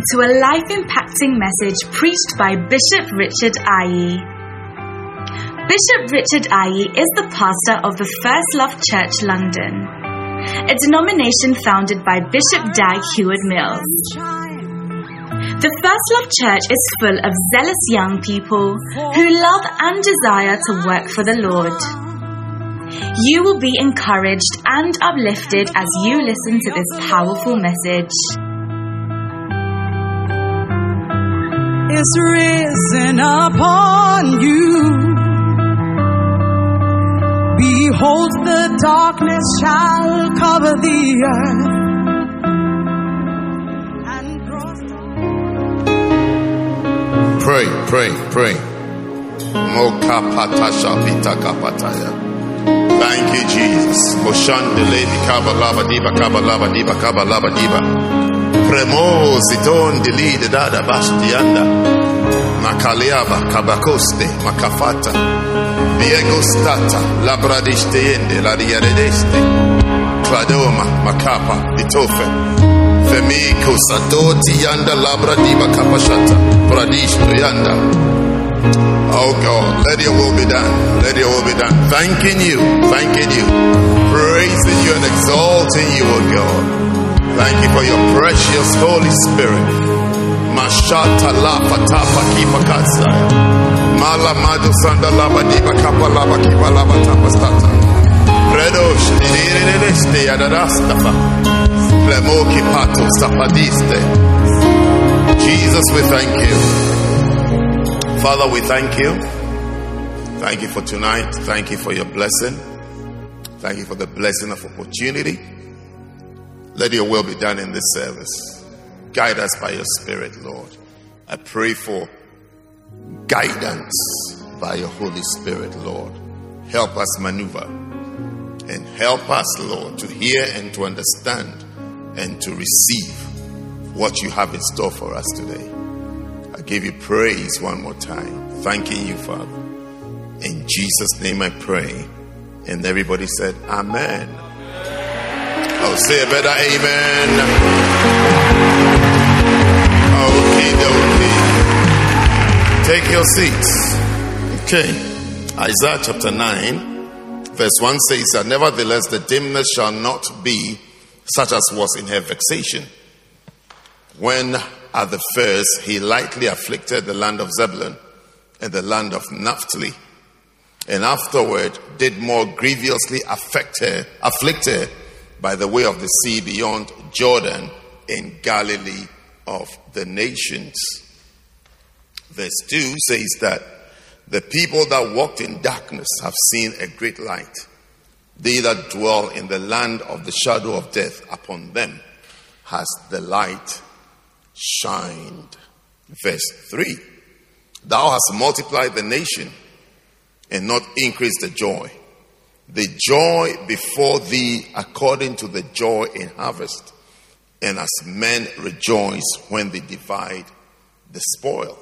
to a life impacting message preached by Bishop Richard Aye. Bishop Richard Aye is the pastor of the First Love Church London, a denomination founded by Bishop Dag Heward Mills. The First Love Church is full of zealous young people who love and desire to work for the Lord. You will be encouraged and uplifted as you listen to this powerful message. Is risen upon you. Behold, the darkness shall cover the earth. Pray, pray, pray. Mokapatasha pitakapataya. Thank you, Jesus. Moshandele bikaba lava diba kaba lava diba kaba lava diba. Premosi ton dili de dada. Makaliaba kabakoste makafata. Biegostata labradisteyende la diaredeste. Cladoma makapa ditofe. Femiko sadoti yanda labra diba kapashata. Pradishto yanda. Oh God, let your will be done. Let your will be done. Thanking you, thanking you, praising you and exalting you, oh God. Thank you for your precious Holy Spirit. Mashata la patapa kipa katsaya. Mala madu sanda laba diba kapa laba kipa laba tapa stata. Redosh diririste yadadastafa. Plemoki pato sapadiste. Jesus, we thank you. Father, we thank you. Thank you for tonight. Thank you for your blessing. Thank you for the blessing of opportunity. Let your will be done in this service. Guide us by your Spirit, Lord. I pray for guidance by your Holy Spirit, Lord. Help us maneuver and help us, Lord, to hear and to understand and to receive what you have in store for us today. I give you praise one more time. Thanking you, Father. In Jesus' name I pray. And everybody said, Amen. I'll say a better amen. Okay, okay. Take your seats. Okay. Isaiah chapter 9, verse 1 says that, Nevertheless, the dimness shall not be such as was in her vexation. When at the first he lightly afflicted the land of Zebulun and the land of Naphtali, and afterward did more grievously affect her, afflict her by the way of the sea beyond Jordan in Galilee of the nations. Verse 2 says that the people that walked in darkness have seen a great light. They that dwell in the land of the shadow of death, upon them has the light shined. Verse 3 Thou hast multiplied the nation and not increased the joy. The joy before thee according to the joy in harvest, and as men rejoice when they divide the spoil.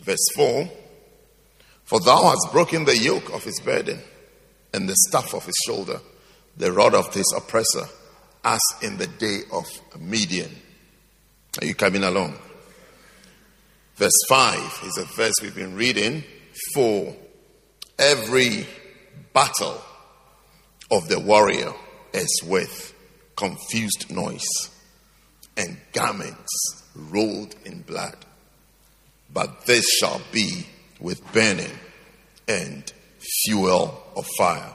Verse 4 For thou hast broken the yoke of his burden and the staff of his shoulder, the rod of his oppressor as in the day of Midian. Are you coming along? Verse 5 is a verse we've been reading. For every battle of the warrior is with confused noise and garments rolled in blood. But this shall be with burning and fuel of fire.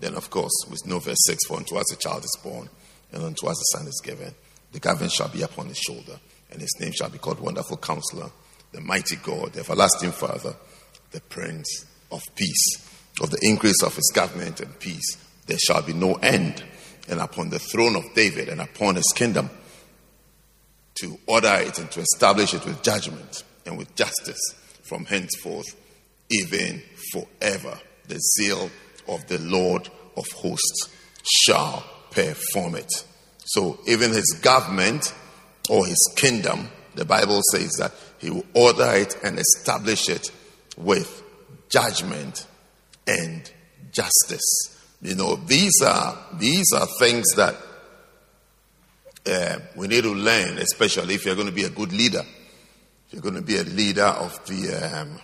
Then, of course, with no verse 6 For unto us a child is born and unto us a son is given. The government shall be upon his shoulder, and his name shall be called Wonderful Counselor, the Mighty God, the Everlasting Father, the Prince of Peace. Of the increase of his government and peace, there shall be no end. And upon the throne of David and upon his kingdom, to order it and to establish it with judgment and with justice from henceforth, even forever. The zeal of the Lord of hosts shall perform it. So even his government or his kingdom, the Bible says that he will order it and establish it with judgment and justice. You know, these are these are things that uh, we need to learn, especially if you're going to be a good leader. If you're going to be a leader of the um,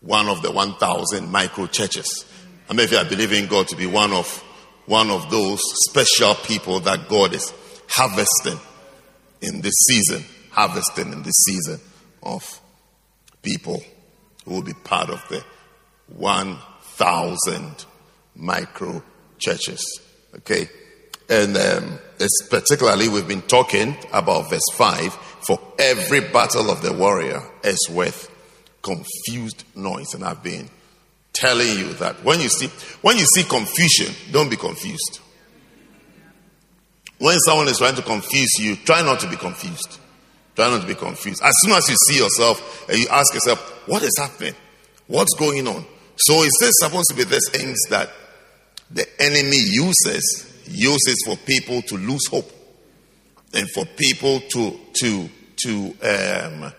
one of the 1,000 micro churches. I mean, if you are believing God to be one of one of those special people that God is harvesting in this season, harvesting in this season of people who will be part of the 1,000 micro churches. Okay? And um, it's particularly, we've been talking about verse 5 for every battle of the warrior is with confused noise. And I've been telling you that when you see when you see confusion, don't be confused. When someone is trying to confuse you, try not to be confused. Try not to be confused. As soon as you see yourself and you ask yourself, what is happening? What's going on? So is this supposed to be these things that the enemy uses uses for people to lose hope and for people to to to um,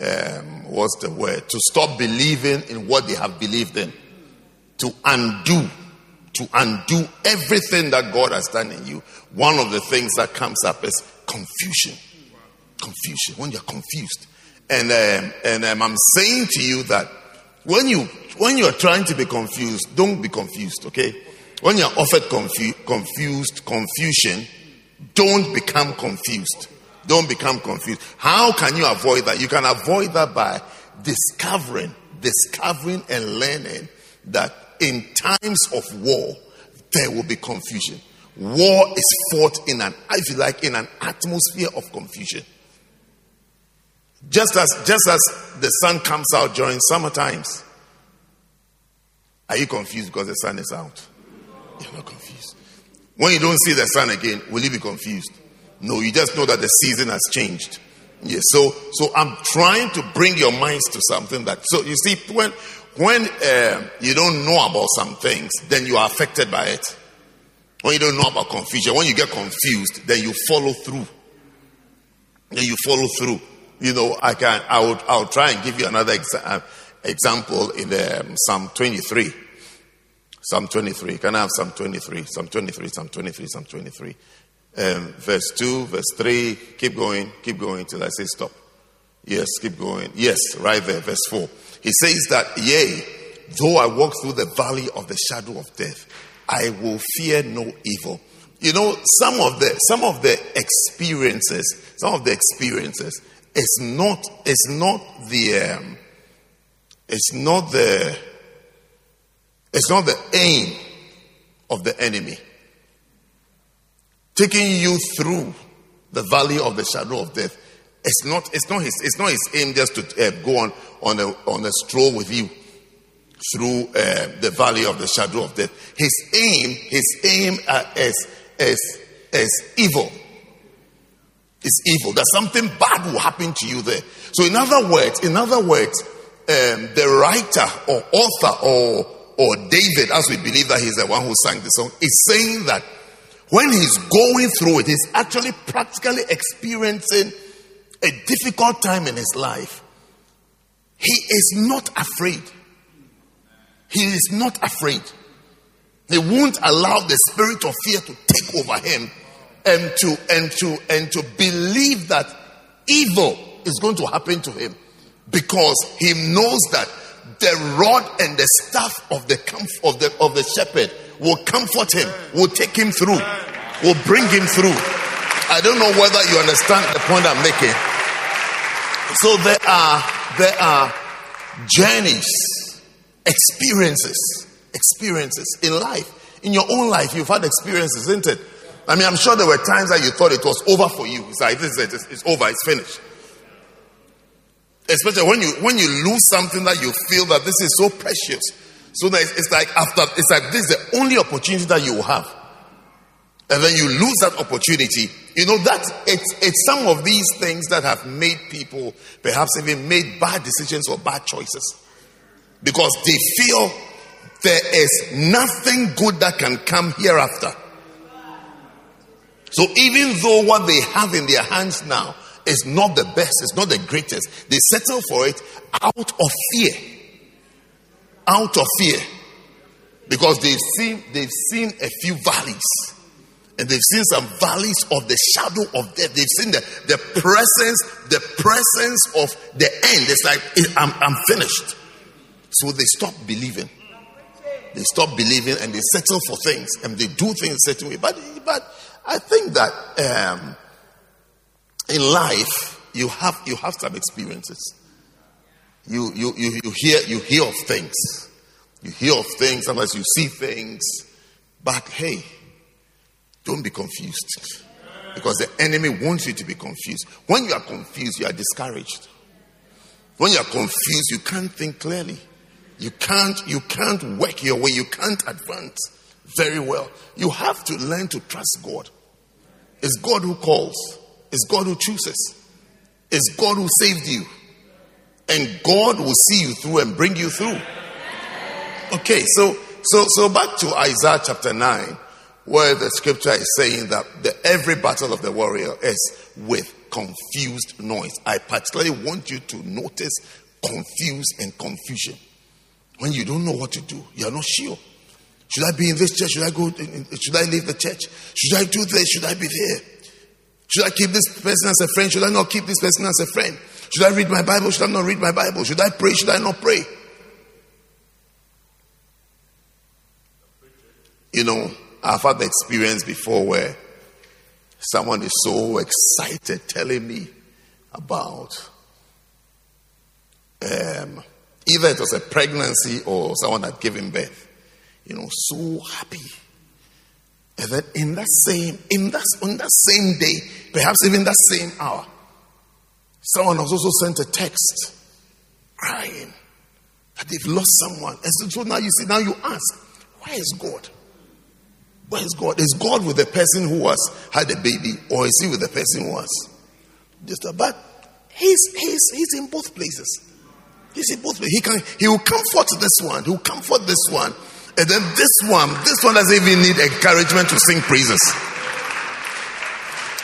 um, what's the word to stop believing in what they have believed in to undo to undo everything that God has done in you. One of the things that comes up is confusion. Confusion when you're confused, and um, and um, I'm saying to you that when you when you are trying to be confused, don't be confused. Okay, when you're offered confu- confused confusion, don't become confused. Don't become confused. How can you avoid that? You can avoid that by discovering, discovering and learning that in times of war, there will be confusion. War is fought in an, if you like, in an atmosphere of confusion. Just as, just as the sun comes out during summer times. Are you confused because the sun is out? You're not confused. When you don't see the sun again, will you be confused? No, you just know that the season has changed. Yes. So, so I'm trying to bring your minds to something that. So you see, when when uh, you don't know about some things, then you are affected by it. When you don't know about confusion, when you get confused, then you follow through. Then you follow through. You know, I can. I will. I'll try and give you another exa- uh, example in um, Psalm 23. Psalm 23. Can I have Psalm 23? Psalm 23. Psalm 23. Psalm 23 um, verse 2, verse 3. Keep going, keep going till I say stop. Yes, keep going. Yes, right there, verse 4. He says that, Yea, though I walk through the valley of the shadow of death, I will fear no evil. You know, some of the some of the experiences, some of the experiences, it's not it's not the um, it's not the it's not the aim of the enemy taking you through the valley of the shadow of death. It's not, it's not his, it's not his aim just to uh, go on, on a, on a stroll with you through uh, the valley of the shadow of death. His aim, his aim uh, is, is, is evil. It's evil. That something bad will happen to you there. So in other words, in other words, um, the writer or author or, or David, as we believe that he's the one who sang the song, is saying that when he's going through it, he's actually practically experiencing a difficult time in his life. He is not afraid. He is not afraid. He won't allow the spirit of fear to take over him and to and to and to believe that evil is going to happen to him because he knows that the rod and the staff of the of the of the shepherd will comfort him, will take him through, will bring him through. I don't know whether you understand the point I'm making. So there are there are journeys, experiences, experiences in life. In your own life, you've had experiences, isn't it? I mean, I'm sure there were times that you thought it was over for you. It's like this is it, it's over, it's finished. Especially when you when you lose something that you feel that this is so precious so that it's like after, it's like this is the only opportunity that you will have. And then you lose that opportunity. You know, that it's, it's some of these things that have made people perhaps even made bad decisions or bad choices. Because they feel there is nothing good that can come hereafter. So even though what they have in their hands now is not the best, it's not the greatest, they settle for it out of fear out of fear because they've seen they've seen a few valleys And they've seen some valleys of the shadow of death. They've seen the, the presence, the presence of the end. It's like, I'm, I'm finished. So they stop believing. They stop believing and they settle for things and they do things a certain way. But, but I think that um, in life, you have, you have some experiences. You, you, you, you, hear, you hear of things. You hear of things, sometimes you see things. But hey, don't be confused. Because the enemy wants you to be confused. When you are confused, you are discouraged. When you are confused, you can't think clearly. You can't, you can't work your way. You can't advance very well. You have to learn to trust God. It's God who calls. It's God who chooses. It's God who saved you. And God will see you through and bring you through. Okay, so so so back to Isaiah chapter 9 where the scripture is saying that the, every battle of the warrior is with confused noise. I particularly want you to notice confused and confusion. When you don't know what to do, you are not sure. Should I be in this church? Should I go? Should I leave the church? Should I do this? Should I be there? Should I keep this person as a friend? Should I not keep this person as a friend? Should I read my Bible? Should I not read my Bible? Should I pray? Should I not pray? You know, I've had the experience before where someone is so excited telling me about um, either it was a pregnancy or someone had given birth. You know, so happy. And then in that same, in that, on that same day, perhaps even that same hour, someone has also sent a text crying that they've lost someone. And so, now you see, now you ask, where is God? Where is God? Is God with the person who has had a baby, or is he with the person who was just but he's he's he's in both places. He's in both places. He can he will comfort this one, he will comfort this one, and then this one, this one doesn't even need encouragement to sing praises.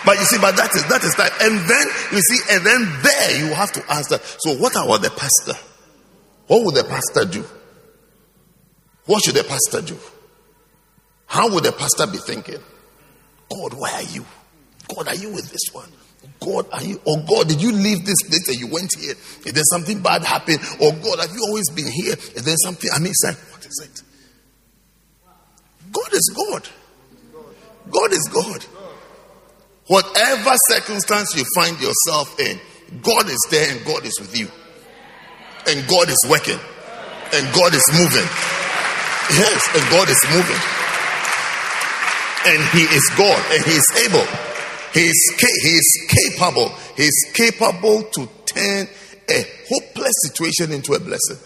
But you see, but that is that is that, and then you see, and then there you have to answer. So, what about the pastor? What would the pastor do? What should the pastor do? How would the pastor be thinking? God, why are you? God, are you with this one? God, are you? Oh God, did you leave this place and you went here? And then something bad happened? Oh God, have you always been here? And then something, I mean, like, what is it? God is God. God is God. Whatever circumstance you find yourself in, God is there and God is with you. And God is working. And God is moving. Yes, and God is moving and he is God and he is able. He is, he is capable. He is capable to turn a hopeless situation into a blessing.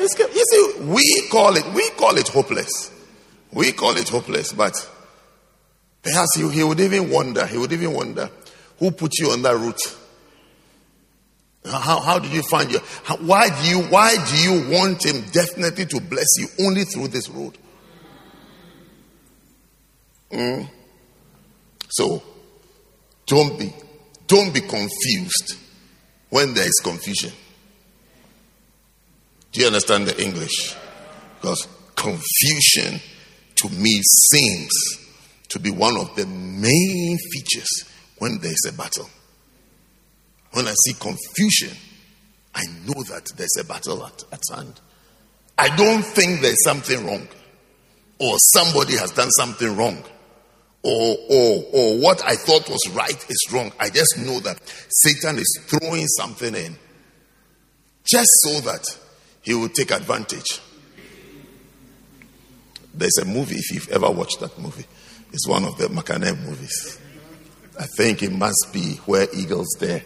You see, we call it we call it hopeless. We call it hopeless, but perhaps he, he would even wonder. He would even wonder who put you on that route. How, how did you find? How, why do you why do you want him definitely to bless you only through this road? Mm. So don't be don't be confused when there is confusion. Do you understand the English? Because confusion to me seems to be one of the main features when there is a battle. When I see confusion, I know that there's a battle at, at hand. I don't think there's something wrong or somebody has done something wrong or, or, or what I thought was right is wrong. I just know that Satan is throwing something in just so that he will take advantage. There's a movie, if you've ever watched that movie, it's one of the McCann movies. I think it must be Where Eagles Dare.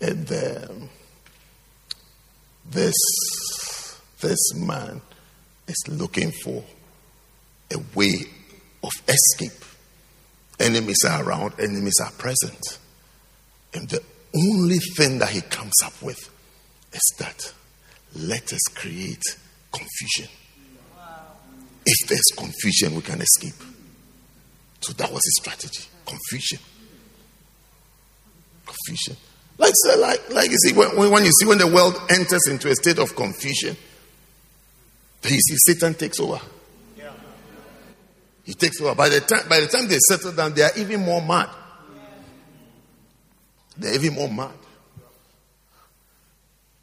And um, this, this man is looking for a way of escape. Enemies are around, enemies are present. And the only thing that he comes up with is that let us create confusion. If there's confusion, we can escape. So that was his strategy confusion. Confusion. Like, like, like you see, when, when you see when the world enters into a state of confusion, you see Satan takes over. He takes over. By the time, by the time they settle down, they are even more mad. They're even more mad.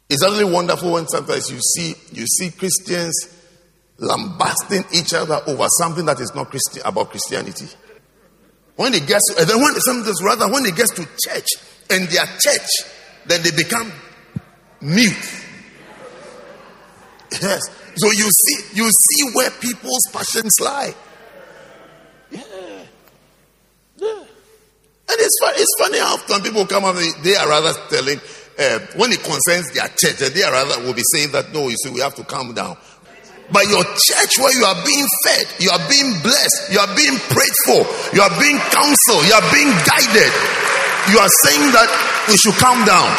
It's only wonderful when sometimes you see you see Christians lambasting each other over something that is not Christian about Christianity. When it gets and then when sometimes rather when it gets to church and their church, then they become mute. Yes. So you see you see where people's passions lie. Yeah. Yeah. And it's, it's funny how often people come up, they are rather telling, uh, when it concerns their church, they are rather will be saying that, no, you see, we have to calm down. But your church where you are being fed, you are being blessed, you are being prayed for, you are being counseled, you are being guided, you are saying that we should calm down.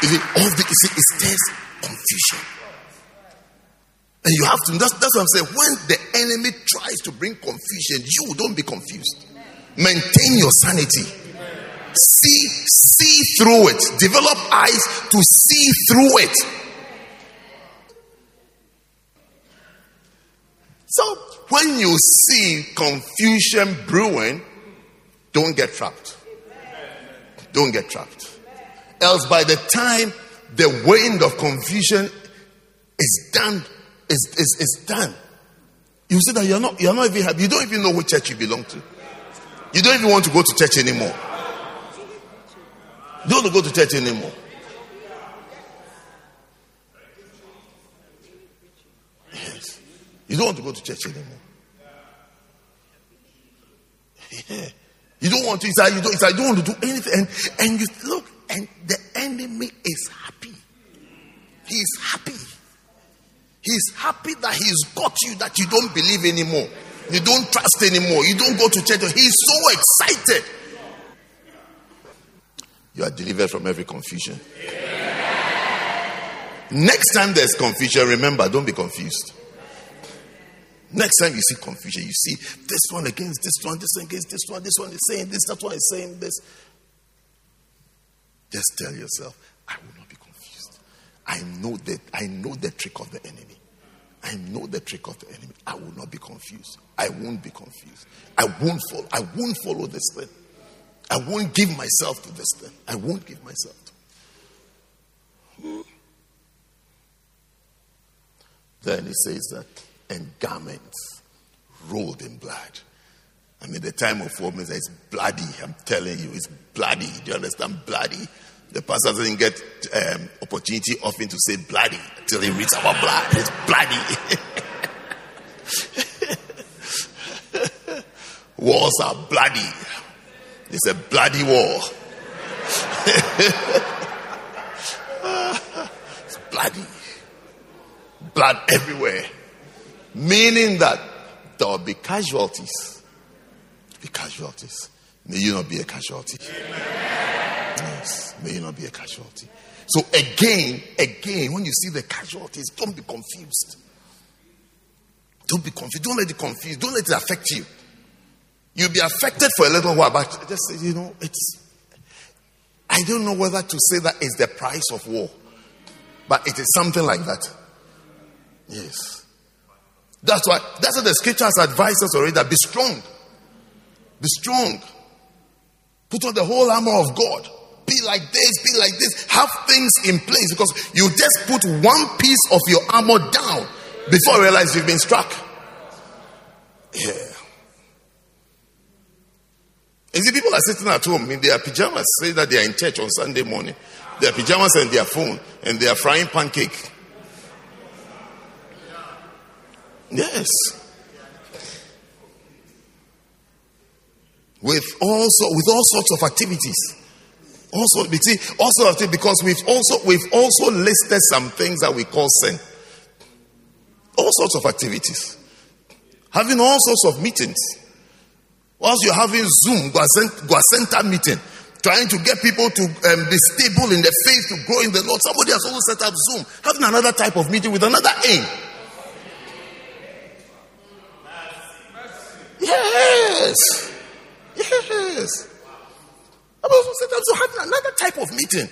You see, all the, see, it confusion. And you have to, that's, that's what I'm saying. When the enemy tries to bring confusion, you don't be confused. Maintain your sanity. See, see through it. Develop eyes to see through it. So when you see confusion brewing, don't get trapped. Don't get trapped. Else, by the time the wind of confusion is done is, is, is done. You see that you're not, you're not even happy. You don't even know which church you belong to. You don't even want to go to church anymore. You don't want to go to church anymore. Yes. You don't want to go to church anymore. Yeah. You don't want to. It's like you don't, it's like you don't want to do anything. And, and you look, and the enemy is happy. He is happy. He's happy that he's got you that you don't believe anymore. You don't trust anymore. You don't go to church. He's so excited. You are delivered from every confusion. Next time there's confusion, remember, don't be confused. Next time you see confusion, you see this one against this one, this one against this one, this one is saying this, that one is saying this. Just tell yourself, I will not be confused. I know that I know the trick of the enemy. I know the trick of the enemy. I will not be confused. I won't be confused. I won't follow. I won't follow this thing. I won't give myself to this thing. I won't give myself to. Then he says that, and garments rolled in blood. I mean, the time of means it's bloody. I'm telling you, it's bloody. Do you understand? Bloody. The pastor doesn't get um, opportunity often to say bloody till he reads about blood. It's bloody. Wars are bloody. It's a bloody war. it's bloody. Blood everywhere. Meaning that there will be casualties. Be casualties. May you not be a casualty. Yes. May you not be a casualty. So again, again, when you see the casualties, don't be confused. Don't be confused. Don't let it confuse. Don't let it affect you. You'll be affected for a little while, but just you know, it's. I don't know whether to say that is the price of war, but it is something like that. Yes. That's why that's what the scriptures advise us already that be strong. Be strong. Put on the whole armor of God. Be like this, be like this. Have things in place because you just put one piece of your armor down before you realize you've been struck. Yeah. You see, people are sitting at home in their pajamas, say that they are in church on Sunday morning. Their pajamas and their phone, and they are frying pancake. Yes. With also with all sorts of activities. Also, see, also because we've also we've also listed some things that we call sin. All sorts of activities. Having all sorts of meetings. Whilst you're having Zoom, Guacenta meeting, trying to get people to um, be stable in the faith, to grow in the Lord. Somebody has also set up Zoom, having another type of meeting with another aim. Yes. Yes. I'm also having another type of meeting.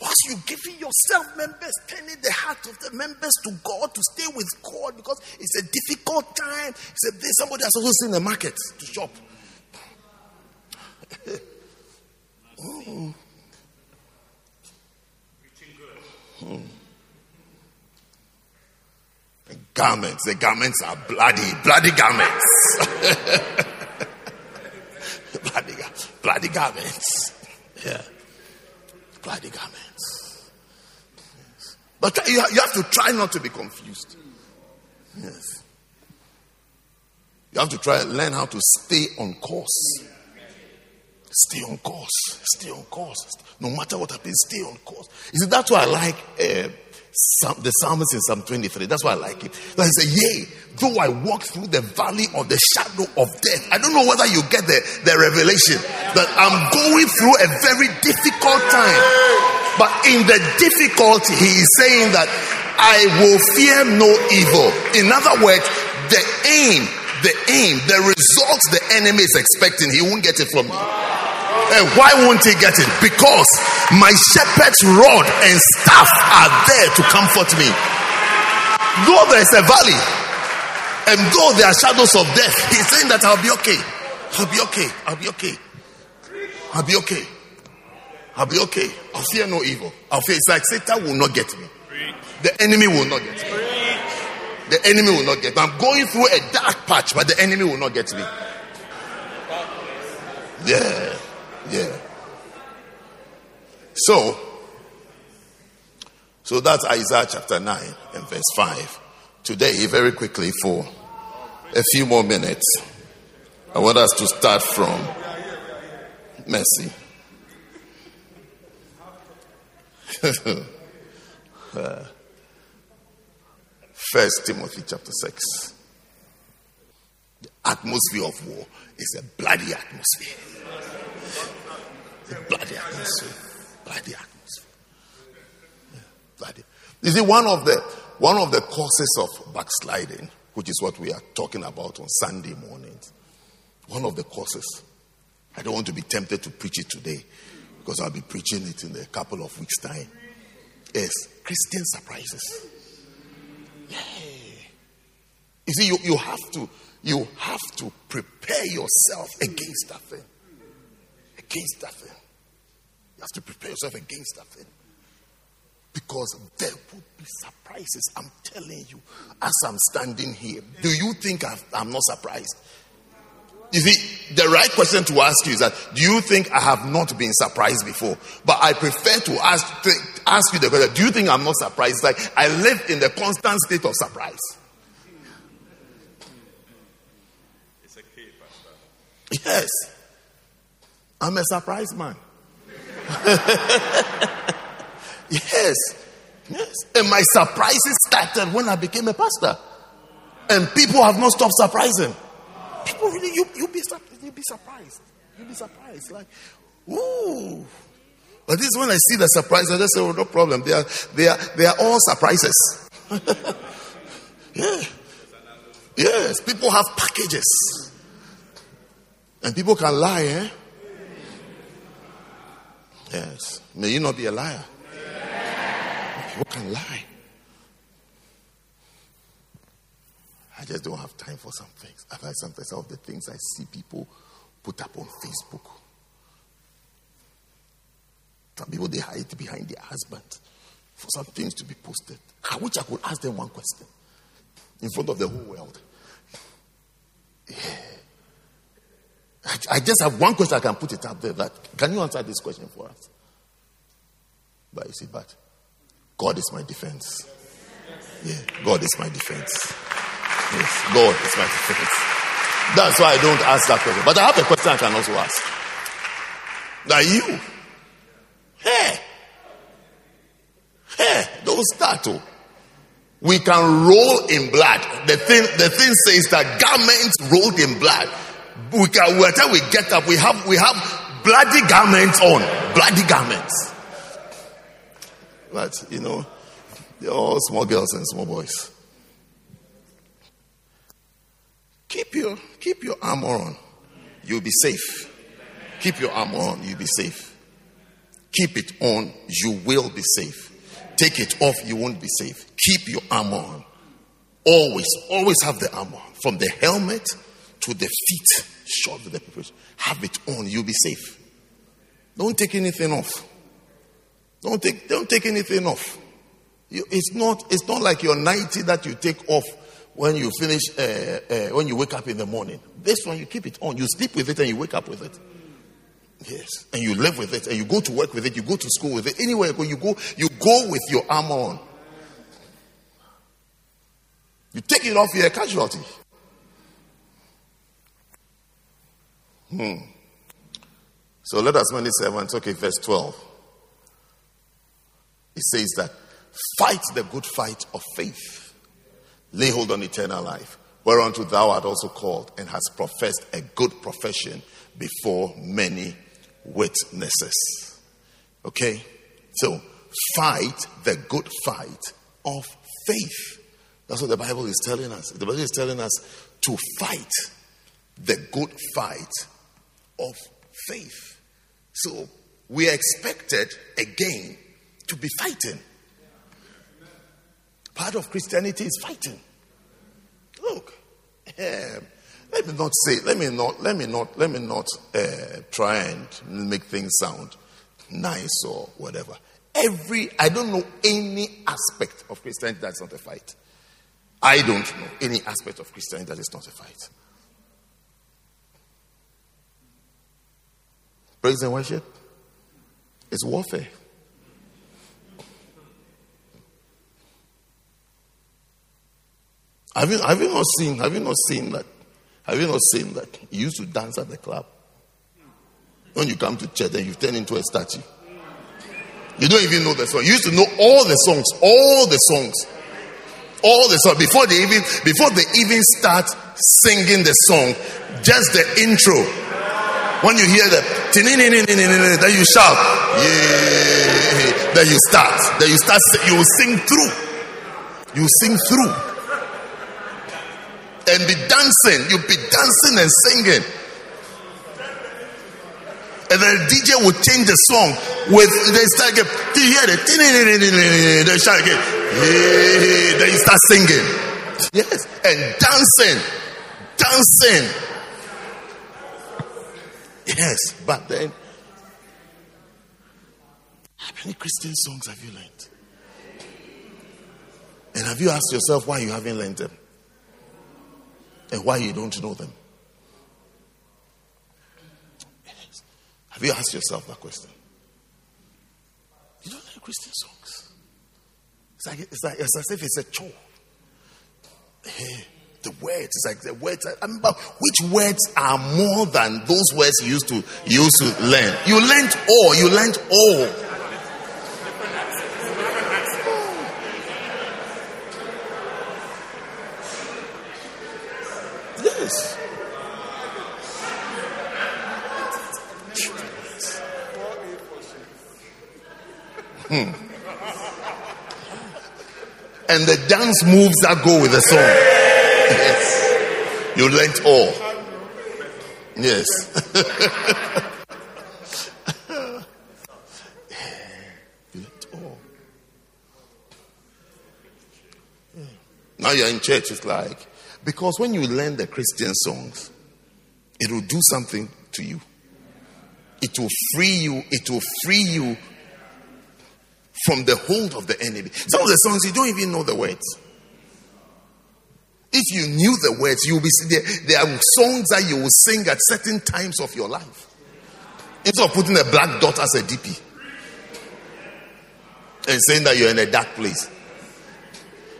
Whilst you giving yourself members, turning the heart of the members to God to stay with God because it's a difficult time. It's a, day somebody has also seen the market to shop. mm. Mm. The garments, the garments are bloody, bloody garments. bloody, bloody garments. Yeah. Bloody garments. But you have to try not to be confused. Yes. You have to try and learn how to stay on course. Stay on course. Stay on course. No matter what happens, stay on course. You see, that's why I like uh, the psalmist in Psalm 23. That's why I like it. Like he said, Yea, though I walk through the valley of the shadow of death. I don't know whether you get the, the revelation that I'm going through a very difficult time. But in the difficulty, he is saying that I will fear no evil. In other words, the aim, the aim, the results the enemy is expecting, he won't get it from me. And why won't he get it? Because my shepherd's rod and staff are there to comfort me. Though there's a valley, and though there are shadows of death, he's saying that I'll be okay. I'll be okay. I'll be okay. I'll be okay. I'll be okay. I'll fear no evil. I'll fear. It's like Satan will not get me. The enemy will not get me. The enemy will not get me. I'm going through a dark patch, but the enemy will not get me. Yeah. Yeah. So, so that's Isaiah chapter 9 and verse 5. Today, very quickly, for a few more minutes, I want us to start from mercy. First Timothy chapter 6. The atmosphere of war is a bloody atmosphere. Bloody atmosphere. Bloody atmosphere. Yeah, bloody. You see, one of the one of the causes of backsliding, which is what we are talking about on Sunday mornings, one of the causes. I don't want to be tempted to preach it today because I'll be preaching it in a couple of weeks' time. Is Christian surprises. Yeah. You see, you, you have to you have to prepare yourself against that thing. Against that thing. You have to prepare yourself against that thing. Because there will be surprises. I'm telling you, as I'm standing here, do you think i am not surprised? You see, the right question to ask you is that do you think I have not been surprised before? But I prefer to ask, to ask you the question do you think I'm not surprised? Like I live in the constant state of surprise. It's a key, Pastor. Uh, yes. I'm a surprise man. yes. Yes. And my surprises started when I became a pastor. And people have not stopped surprising. People really, you, you'll, be, you'll be surprised. You'll be surprised. Like, ooh. But this is when I see the surprise, I just say, oh, no problem. They are, they are, they are all surprises. yeah. Yes. People have packages. And people can lie, eh? Yes. May you not be a liar. People can lie. I just don't have time for some things. I've had some, some of the things I see people put up on Facebook. Some people they hide behind their husband for some things to be posted. I wish I could ask them one question in front of the whole world. Yeah. I just have one question I can put it up there. That can you answer this question for us? But you see, but God is my defense. Yeah, God is my defense. Yes, God is my defense. That's why I don't ask that question. But I have a question I can also ask. Now you, hey, hey, don't start. Oh. We can roll in blood. The thing, the thing says that garments rolled in blood we can, we get up, we have, we have bloody garments on. Bloody garments. But, you know, they're all small girls and small boys. Keep your, keep your armor on. You'll be safe. Keep your armor on. You'll be safe. Keep it on, you will be safe. Take it off, you won't be safe. Keep your armor on. Always, always have the armor. From the helmet to the feet, short the preparation. Have it on, you'll be safe. Don't take anything off. Don't take, don't take anything off. You, it's not, it's not like your 90 that you take off when you finish, uh, uh, when you wake up in the morning. This one, you keep it on. You sleep with it and you wake up with it. Yes. And you live with it and you go to work with it. You go to school with it. Anywhere you go, you go, you go with your armor on. You take it off, you're a casualty. Hmm. So let us many servants. Okay, verse 12. It says that fight the good fight of faith, lay hold on eternal life, whereunto thou art also called and hast professed a good profession before many witnesses. Okay? So fight the good fight of faith. That's what the Bible is telling us. The Bible is telling us to fight the good fight of faith. So we are expected again to be fighting. Part of Christianity is fighting. Look, um, let me not say, let me not, let me not, let me not uh, try and make things sound nice or whatever. Every, I don't know any aspect of Christianity that's not a fight. I don't know any aspect of Christianity that is not a fight. Praise and worship is warfare. Have you, have you not seen? Have you not seen that? Have you not seen that? You used to dance at the club. When you come to church, and you turn into a statue. You don't even know the song. You used to know all the songs, all the songs, all the songs before they even before they even start singing the song. Just the intro. When you hear the then you shout, yeah. Then you start. Then you start. You sing through. You sing through and be dancing. You'll be dancing and singing. And then the DJ will change the song with they start again. Do you hear it? They start again. Hey, then you start singing. Yes, and dancing, dancing. Yes, but then how many Christian songs have you learned? And have you asked yourself why you haven't learned them? and why you don't know them? Have you asked yourself that question? You don't like Christian songs. It's like it's like it's as if it's a chore. Hey, the words, it's like the words. I remember which words are more than those words you used to you used to learn. You learned all. You learned all. Hmm. And the dance moves that go with the song. Yes. You learned all. Yes. you learned all. Now you're in church, it's like, because when you learn the Christian songs, it will do something to you. It will free you, it will free you from the hold of the enemy. Some of the songs you don't even know the words. If you knew the words, you'll be there. There are songs that you will sing at certain times of your life. Instead of putting a black dot as a DP and saying that you're in a dark place.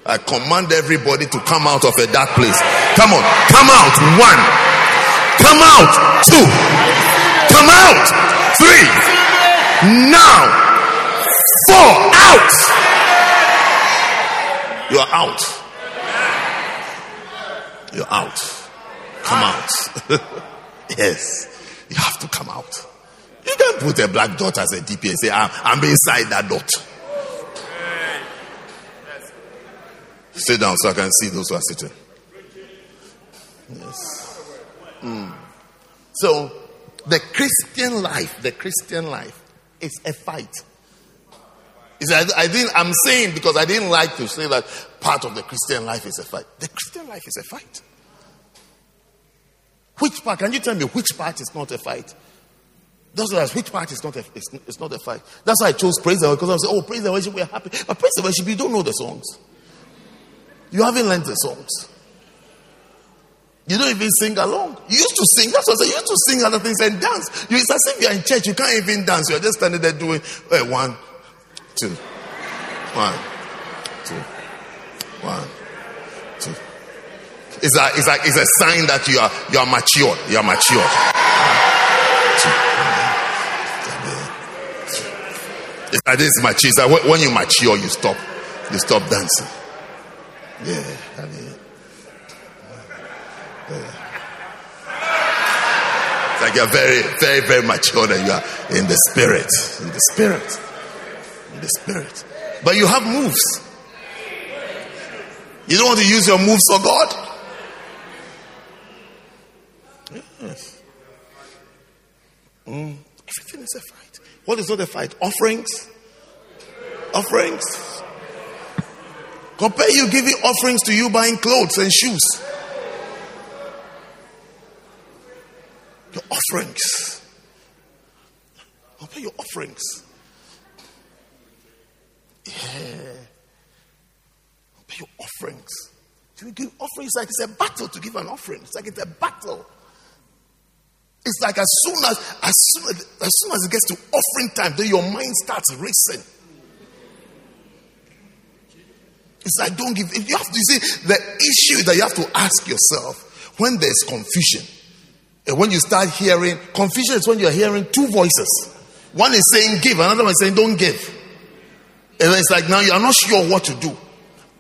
I command everybody to come out of a dark place. Come on, come out. One, come out. Two, come out. Three, now. Four, out. You are out. You're out. Come out. yes. You have to come out. You don't put a black dot as a DP and say, I'm, I'm inside that dot. Sit down so I can see those who are sitting. Yes. Mm. So, the Christian life, the Christian life is a fight. It's, I, I didn't, I'm saying because I didn't like to say that part of the Christian life is a fight. The Christian life is a fight. Which part? Can you tell me which part is not a fight? That's why which part is not a, it's, it's not a fight. That's why I chose praise and because I say, oh, praise and worship, we're happy. But praise and worship, you don't know the songs. You haven't learned the songs. You don't even sing along. You used to sing. That's what I said. You used to sing other things and dance. You, it's as if you're in church. You can't even dance. You're just standing there doing uh, one, two, one, two, one. It's a, it's like it's a sign that you are you are mature. You are mature. It's like this mature. It's like when you mature, you stop. You stop dancing. Yeah. I mean, it's like you're very, very, very mature and you are in the spirit. In the spirit. In the spirit. But you have moves. You don't want to use your moves for God? Yes. Mm. Everything is a fight. What is not a fight? Offerings? Offerings. Compare you giving offerings to you buying clothes and shoes. Your offerings. Compare your offerings. Yeah. Compare your offerings. You give offerings like it's a battle to give an offering. It's like it's a battle. It's like as soon as as soon as, as soon as it gets to offering time, then your mind starts racing. It's like don't give. You have to see the issue that you have to ask yourself when there's confusion. And when you start hearing confusion is when you're hearing two voices. One is saying give, another one is saying don't give. And it's like now you are not sure what to do.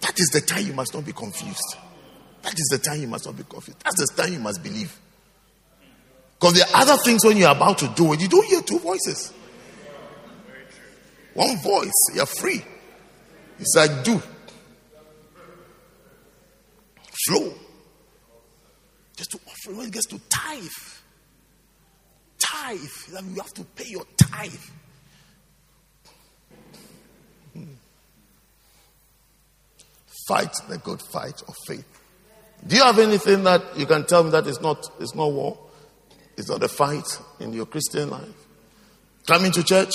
That is the time you must not be confused. That is the time you must not be confused. That's the time you must believe. Because there are other things when you're about to do it, you don't hear two voices. One voice, you're free. It's like do. Flow. Just to offer when it gets to tithe. Tithe. You have to pay your tithe. Fight the good fight of faith. Do you have anything that you can tell me that is not is not war? It's not a fight in your Christian life. Coming to church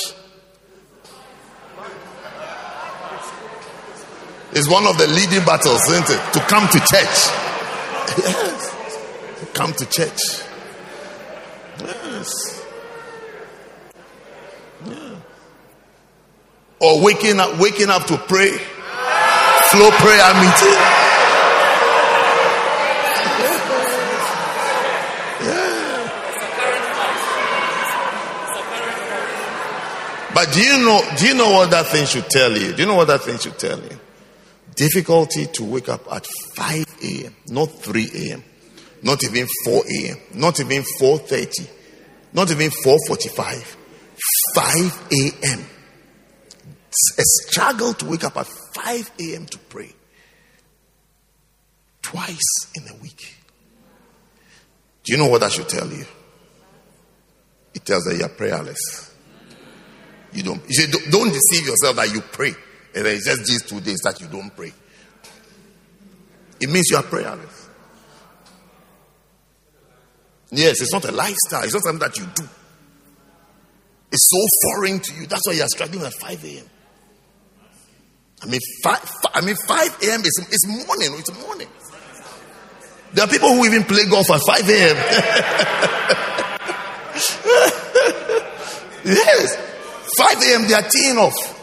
is one of the leading battles, isn't it? To come to church. Yes. To come to church. Yes. Yeah. Or waking up, waking up to pray. Flow prayer meeting. Do you know, do you know what that thing should tell you? Do you know what that thing should tell you? Difficulty to wake up at 5 a.m., not 3 a.m., not even 4 a.m., not even 4.30, not even 4.45, 5 a.m. A struggle to wake up at 5 a.m. to pray. Twice in a week. Do you know what that should tell you? It tells that you're prayerless. You don't. You say, don't deceive yourself that you pray, and it's just these two days that you don't pray. It means you are prayerless. Yes, it's not a lifestyle. It's not something that you do. It's so foreign to you. That's why you are struggling at 5 a.m. I mean, 5, I mean, 5 a.m. is, is morning. It's morning. There are people who even play golf at 5 a.m. yes. 5 a.m. they are teeing off.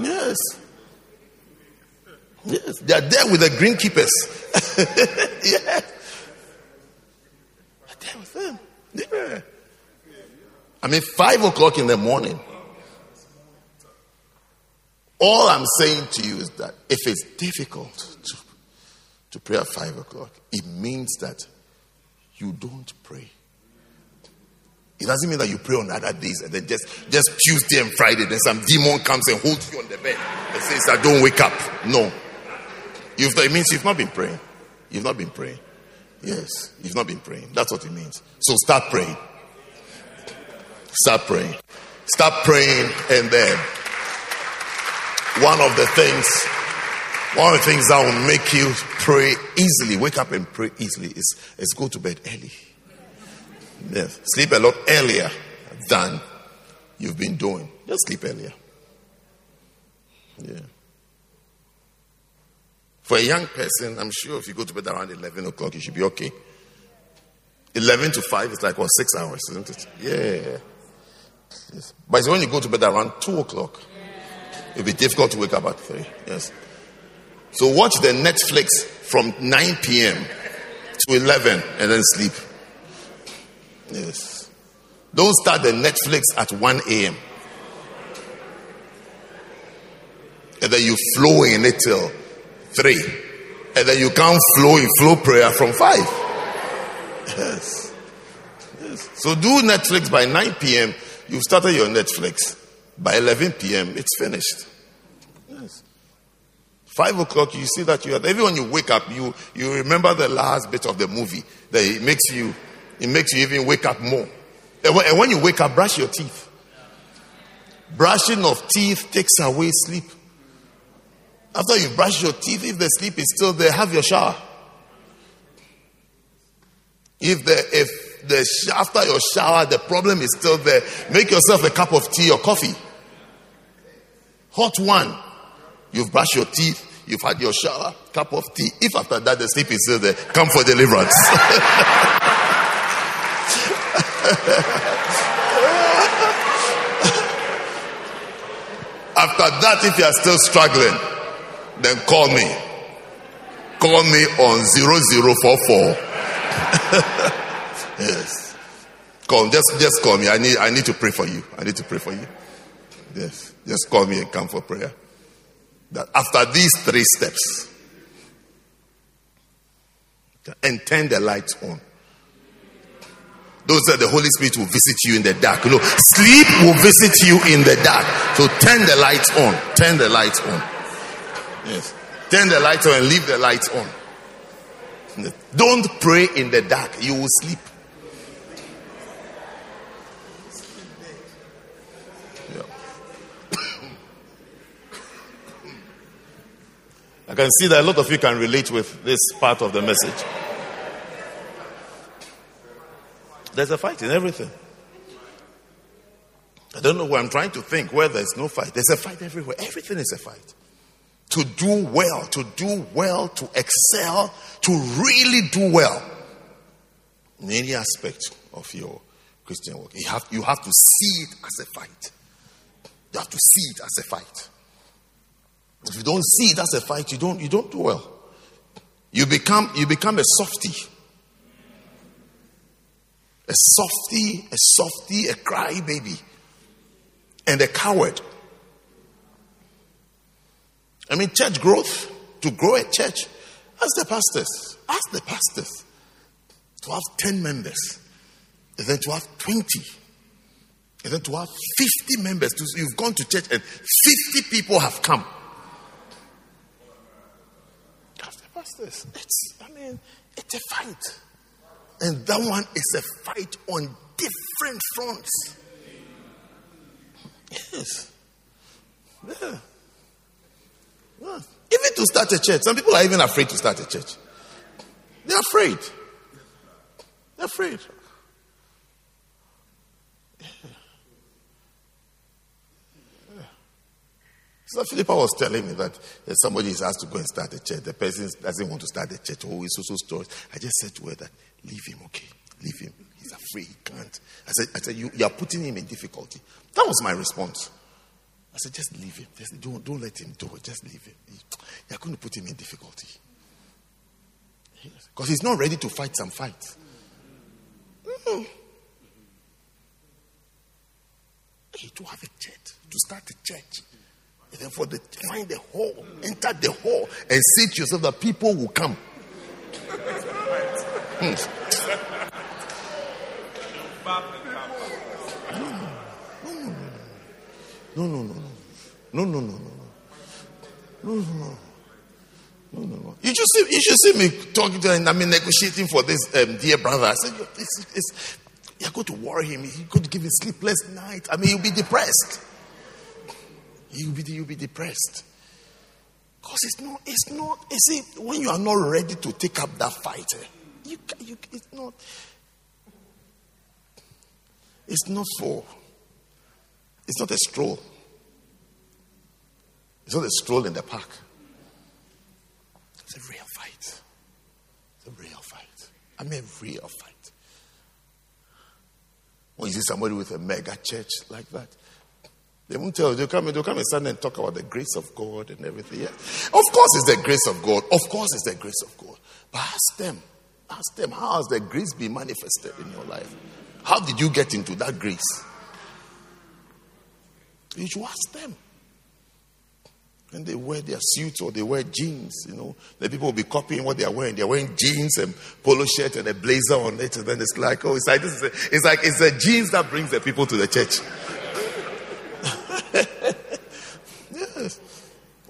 Yes. Yes. They are there with the greenkeepers. yeah. They're there with them. Yeah. I mean, 5 o'clock in the morning. All I'm saying to you is that if it's difficult to, to pray at 5 o'clock, it means that you don't pray. It doesn't mean that you pray on other days and then just, just Tuesday and Friday, then some demon comes and holds you on the bed and says, I don't wake up. No. You've, it means you've not been praying. You've not been praying. Yes, you've not been praying. That's what it means. So start praying. Start praying. Start praying and then one of the things, one of the things that will make you pray easily, wake up and pray easily is, is go to bed early. Yes. Sleep a lot earlier than you've been doing. Just sleep earlier. Yeah. For a young person, I'm sure if you go to bed around 11 o'clock, you should be okay. 11 to 5 is like, what, six hours, isn't it? Yeah. Yes. But it's when you go to bed around 2 o'clock, it'll be difficult to wake up at 3. Yes. So watch the Netflix from 9 p.m. to 11 and then sleep. Yes. Don't start the Netflix at 1 a.m. And then you flow in it till 3. And then you can't flow in flow prayer from 5. Yes. yes. So do Netflix by 9 p.m. You've started your Netflix. By 11 p.m., it's finished. Yes. 5 o'clock, you see that you are, even when you wake up, you, you remember the last bit of the movie that it makes you, it makes you even wake up more. And when, you wake up, brush your teeth. Brushing of teeth takes away sleep. After you brush your teeth, if the sleep is still there, have your shower. If the if the after your shower the problem is still there, make yourself a cup of tea or coffee. Hot one. You've brushed your teeth, you've had your shower, cup of tea. If after that the sleep is still there, come for deliverance. after that, if you are still struggling, then call me. Call me on 0044 yes. Come, just just call me. I need I need to pray for you. I need to pray for you. Yes. Just call me and come for prayer. That after these three steps, and turn the lights on. Those that the Holy Spirit will visit you in the dark. Know, sleep will visit you in the dark. So turn the lights on. Turn the lights on. Yes. Turn the lights on and leave the lights on. Don't pray in the dark, you will sleep. Yeah. I can see that a lot of you can relate with this part of the message. There's a fight in everything. I don't know where I'm trying to think where there's no fight. There's a fight everywhere. Everything is a fight to do well, to do well, to excel, to really do well in any aspect of your Christian work. You have, you have to see it as a fight. You have to see it as a fight. If you don't see it as a fight, you don't, you don't do well. You become, you become a softy. A softy, a softy, a crybaby, and a coward. I mean, church growth, to grow a church, ask the pastors, ask the pastors to have 10 members, and then to have 20, and then to have 50 members. You've gone to church and 50 people have come. Ask the pastors. It's, I mean, it's a fight. And that one is a fight on different fronts. Yes. Yeah. Even to start a church. Some people are even afraid to start a church. They're afraid. They're afraid. So Philippa was telling me that somebody is asked to go and start a church. The person doesn't want to start a church. Oh, it's so stories. I just said to her that leave him, okay? Leave him. He's afraid. He can't. I said, I said you, you are putting him in difficulty. That was my response. I said, just leave him. Just don't, don't let him do it. Just leave him. You're going to put him in difficulty. Because he's not ready to fight some fights. Mm. Hey, to have a church, to start a church. And then for the find the hall, enter the hall, and say to yourself that people will come. Hmm. No, no, no, no. No, no, no, no, no. No, no, no. No, no, no. No, no. You should see, you should see me talking to him. I mean, negotiating for this um, dear brother. I said, You're going to worry him. You're going to give him sleepless night. I mean, you'll be depressed. You'll be, you'll be depressed. Because it's not, it's not, you see, when you are not ready to take up that fight, eh, you, you, it's not, it's not for, it's not a stroll. It's not a stroll in the park. It's a real fight. It's a real fight. I mean, real fight. When you see somebody with a mega church like that, they won't tell you. They'll come, they'll come and stand and talk about the grace of God and everything. Yeah. Of course, it's the grace of God. Of course, it's the grace of God. But ask them, ask them, how has the grace been manifested in your life? How did you get into that grace? You should ask them. And they wear their suits or they wear jeans, you know. The people will be copying what they are wearing. They're wearing jeans and polo shirt and a blazer on it. And then it's like, oh, it's like this is a, it's like it's the jeans that brings the people to the church.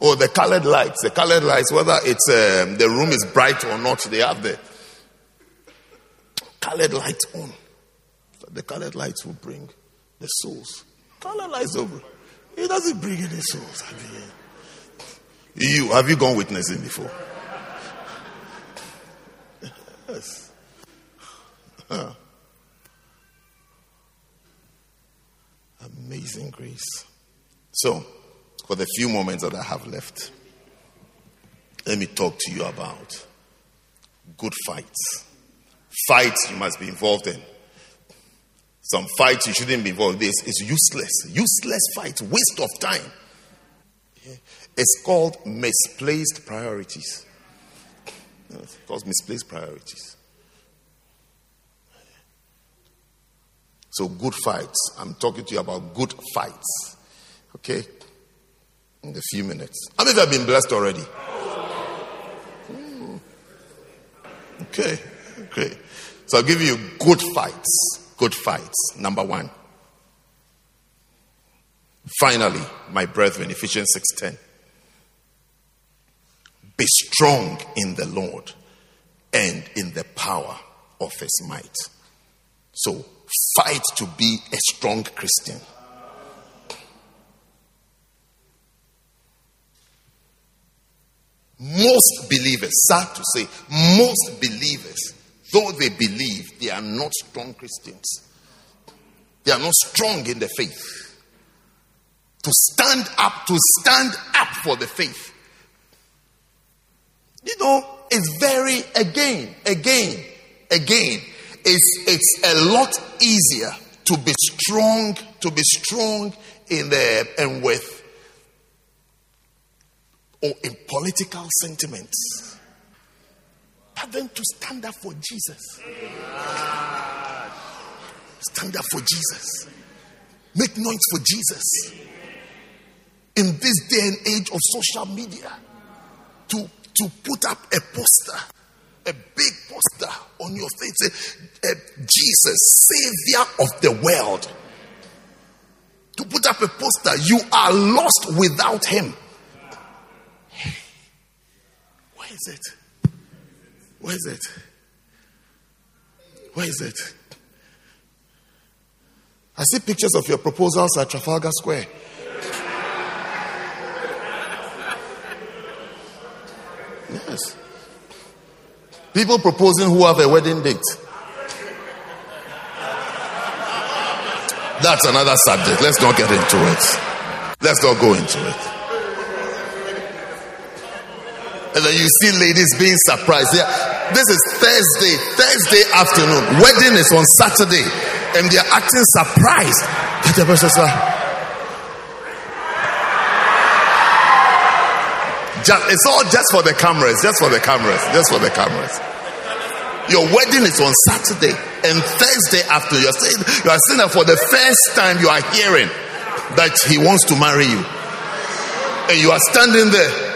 Or the colored lights. The colored lights, whether it's um, the room is bright or not, they have the colored lights on. The colored lights will bring the souls. Colored lights over. It doesn't bring any souls. I mean, you have you gone witnessing before? Yes. Huh. Amazing grace. So, for the few moments that I have left, let me talk to you about good fights. Fights you must be involved in. Some fights you shouldn't be involved in. It's useless. Useless fights, waste of time. It's called misplaced priorities. It's called misplaced priorities. So, good fights. I'm talking to you about good fights. Okay? In a few minutes. How many of you have been blessed already? Hmm. Okay. Okay. So, I'll give you good fights. Good fights. Number one. Finally, my brethren, Ephesians 6:10. Be strong in the Lord and in the power of his might. So, fight to be a strong Christian. Most believers, sad to say, most believers, though they believe, they are not strong Christians. They are not strong in the faith. To stand up, to stand up for the faith you know, it's very, again, again, again, it's, it's a lot easier to be strong, to be strong in the, and with, or in political sentiments. But then to stand up for Jesus. Stand up for Jesus. Make noise for Jesus. In this day and age of social media, to to put up a poster, a big poster on your face, say, eh, Jesus, Savior of the world. To put up a poster, you are lost without Him. Where is it? Where is it? Where is it? I see pictures of your proposals at Trafalgar Square. Yes. People proposing who have a wedding date. That's another subject. Let's not get into it. Let's not go into it. And then you see ladies being surprised. Yeah, this is Thursday, Thursday afternoon. Wedding is on Saturday, and they're acting surprised. That the person like, Just, it's all just for the cameras, just for the cameras, just for the cameras. Your wedding is on Saturday and Thursday after you're saying you are saying that for the first time you are hearing that he wants to marry you. And you are standing there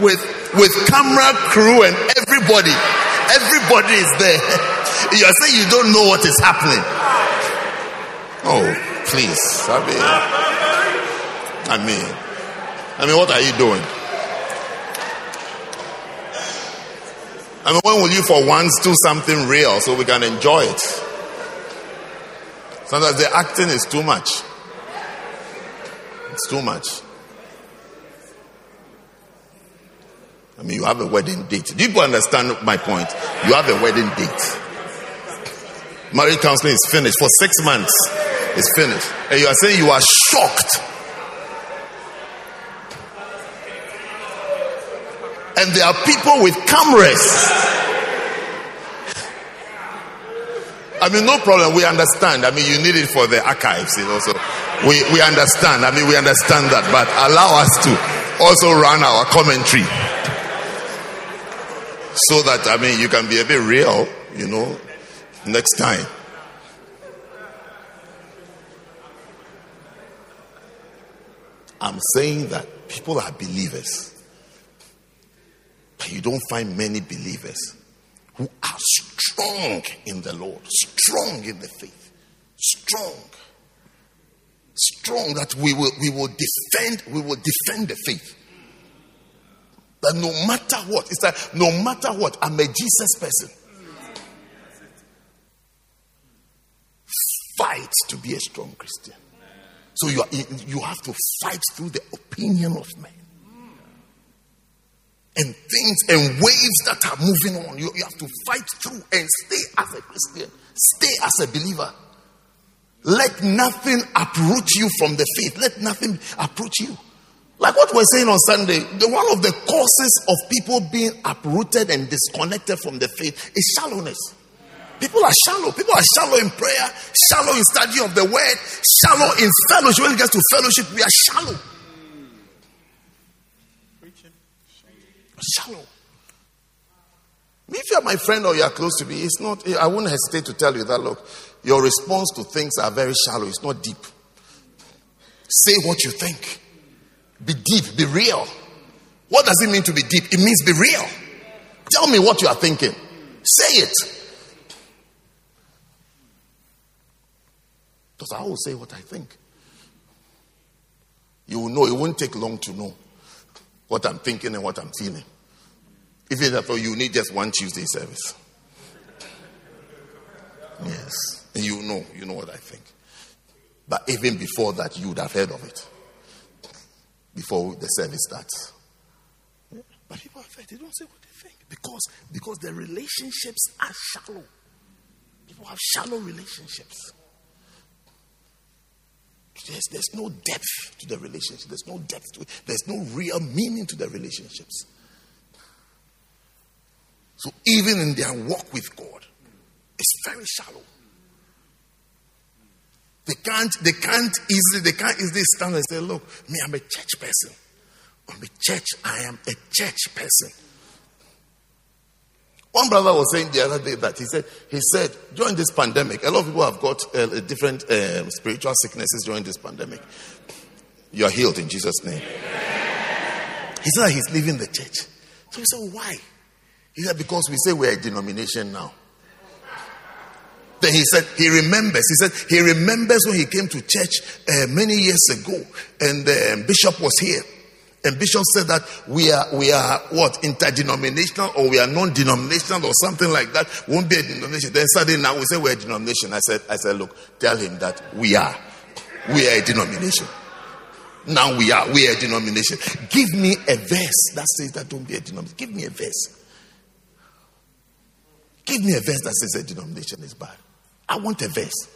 with with camera crew and everybody. Everybody is there. You are saying you don't know what is happening. Oh, please. I mean, I mean, I mean, what are you doing? I mean, when will you for once do something real so we can enjoy it? Sometimes the acting is too much. It's too much. I mean, you have a wedding date. Do you understand my point? You have a wedding date. Marriage counseling is finished for six months. It's finished. And you are saying you are shocked. And there are people with cameras. I mean, no problem. We understand. I mean, you need it for the archives, you know. So we, we understand. I mean, we understand that. But allow us to also run our commentary so that, I mean, you can be a bit real, you know, next time. I'm saying that people are believers, but you don't find many believers who are strong in the Lord, strong in the faith, strong, strong that we will we will defend we will defend the faith. That no matter what, it's like no matter what, I'm a Jesus person. Fight to be a strong Christian. So you, are, you have to fight through the opinion of men. And things and waves that are moving on. You, you have to fight through and stay as a Christian, stay as a believer. Let nothing uproot you from the faith. Let nothing approach you. Like what we're saying on Sunday, the, one of the causes of people being uprooted and disconnected from the faith is shallowness. People are shallow. People are shallow in prayer, shallow in study of the word, shallow in fellowship. When it gets to fellowship, we are shallow. Shallow. If you are my friend or you are close to me, it's not, I wouldn't hesitate to tell you that, look, your response to things are very shallow. It's not deep. Say what you think. Be deep, be real. What does it mean to be deep? It means be real. Tell me what you are thinking. Say it. Because I will say what I think. You will know, it won't take long to know what I'm thinking and what I'm feeling. If it's therefore you need just one Tuesday service. Yes. And you know, you know what I think. But even before that, you would have heard of it before the service starts. But people are they don't say what they think because because the relationships are shallow. People have shallow relationships. There's, there's no depth to the relationship. There's no depth to it. There's no real meaning to the relationships. So even in their walk with God, it's very shallow. They can't, they can't easily, they can't easily stand and say, look, me, I'm a church person. I'm a church, I am a church person. One brother was saying the other day that he said, he said, during this pandemic, a lot of people have got uh, different uh, spiritual sicknesses during this pandemic. You are healed in Jesus' name. He said he's leaving the church. So we said, why? He said, because we say we're a denomination now. Then he said he remembers. He said he remembers when he came to church uh, many years ago, and um, bishop was here. And bishop said that we are we are what interdenominational or we are non-denominational or something like that. Won't be a denomination. Then suddenly now we say we're a denomination. I said I said look, tell him that we are we are a denomination. Now we are we are a denomination. Give me a verse that says that don't be a denomination. Give me a verse. Give me a verse that says a denomination is bad. I want a verse.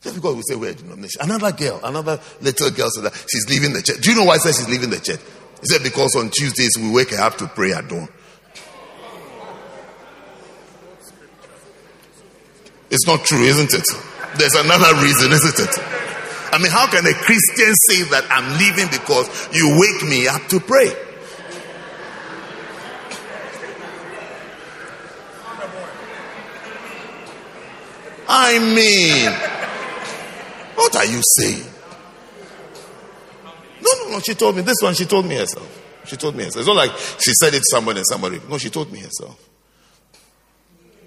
Just because we say we're a denomination. Another girl, another little girl said that she's leaving the church. Do you know why I said she's leaving the church? He said because on Tuesdays we wake up to pray at dawn. It's not true, isn't it? There's another reason, isn't it? I mean, how can a Christian say that I'm leaving because you wake me up to pray? I mean, what are you saying? No, no, no. She told me this one. She told me herself. She told me herself. It's not like she said it to somebody and somebody. No, she told me herself.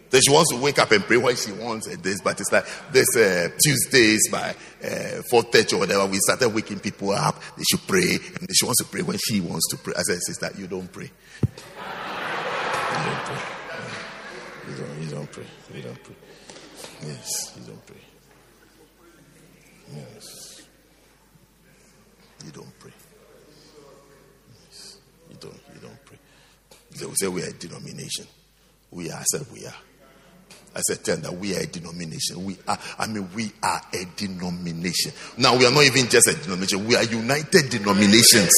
Then she wants to wake up and pray when she wants uh, this, but it's like this uh, Tuesdays by uh, 4.30 or whatever, we started waking people up. They should pray, and she wants to pray when she wants to pray. I said, sister, you don't pray. You don't pray. You don't, you don't pray. You don't pray. Yes, you don't pray. Yes. You don't pray. Yes. You don't, you don't pray. They will say we are a denomination. We are, I said we are. I said, tell them that we are a denomination. We are, I mean, we are a denomination. Now, we are not even just a denomination, we are united denominations.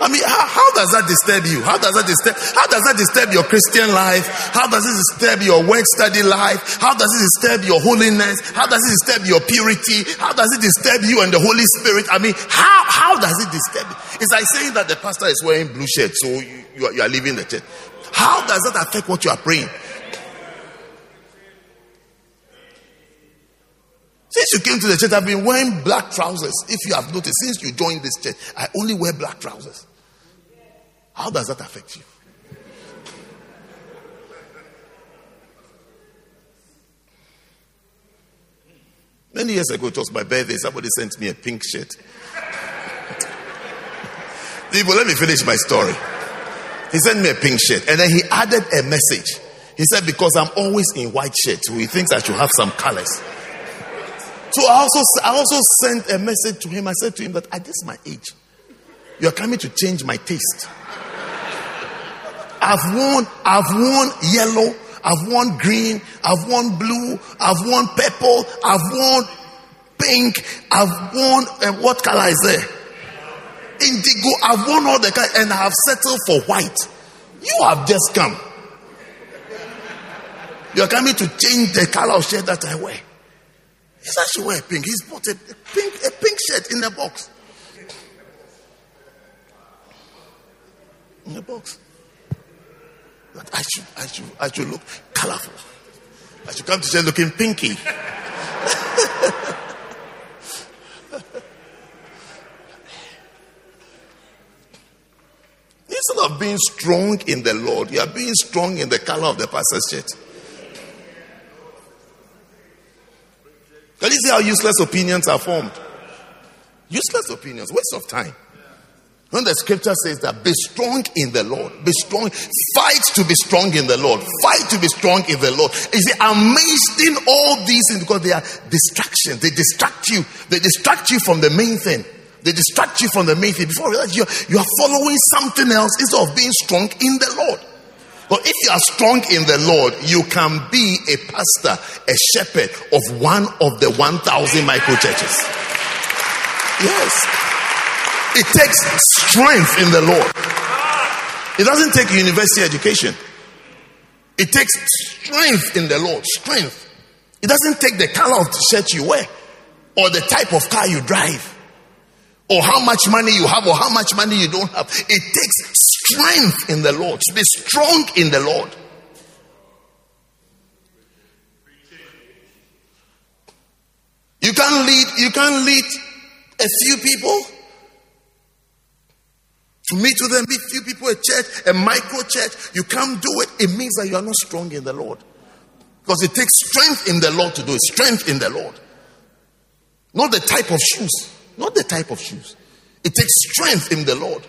I mean, how, how, does that disturb you? How does that disturb? How does that disturb your Christian life? How does it disturb your work study life? How does it disturb your holiness? How does it disturb your purity? How does it disturb you and the Holy Spirit? I mean, how how does it disturb? It's like saying that the pastor is wearing blue shirt, so you, you, are, you are leaving the church. How does that affect what you are praying? Since you came to the church, I've been wearing black trousers. If you have noticed, since you joined this church, I only wear black trousers. How does that affect you? Many years ago, it was my birthday. Somebody sent me a pink shirt. People, let me finish my story. He sent me a pink shirt and then he added a message. He said, Because I'm always in white shirt, so he thinks I should have some colors. So I also, I also sent a message to him. I said to him that at this my age, you're coming to change my taste. I've worn, I've worn yellow, I've worn green, I've worn blue, I've worn purple, I've worn pink, I've worn, uh, what color is there? Indigo, I've worn all the colors and I have settled for white. You have just come. You're coming to change the color of shirt that I wear. He He's actually wear pink. He's bought a pink, a pink shirt in the box. In the box that I should, I should, I should look colorful. I should come to church looking pinky. Instead of being strong in the Lord, you are being strong in the color of the pastor's shirt. Can you see how useless opinions are formed? Useless opinions, waste of time. When the scripture says that be strong in the Lord, be strong, fight to be strong in the Lord, fight to be strong in the Lord. Is it amazing all these things because they are distractions. They distract you. They distract you from the main thing. They distract you from the main thing. Before you realize you you are following something else instead of being strong in the Lord. But if you are strong in the Lord, you can be a pastor, a shepherd of one of the 1,000 micro churches. Yes. It takes strength in the Lord. It doesn't take university education. It takes strength in the Lord. Strength. It doesn't take the color of the shirt you wear or the type of car you drive or how much money you have or how much money you don't have. It takes strength in the Lord. To be strong in the Lord. You can't lead, you can't lead a few people to meet with them, meet few people, a church, a micro church, you can't do it. It means that you are not strong in the Lord. Because it takes strength in the Lord to do it. Strength in the Lord. Not the type of shoes. Not the type of shoes. It takes strength in the Lord.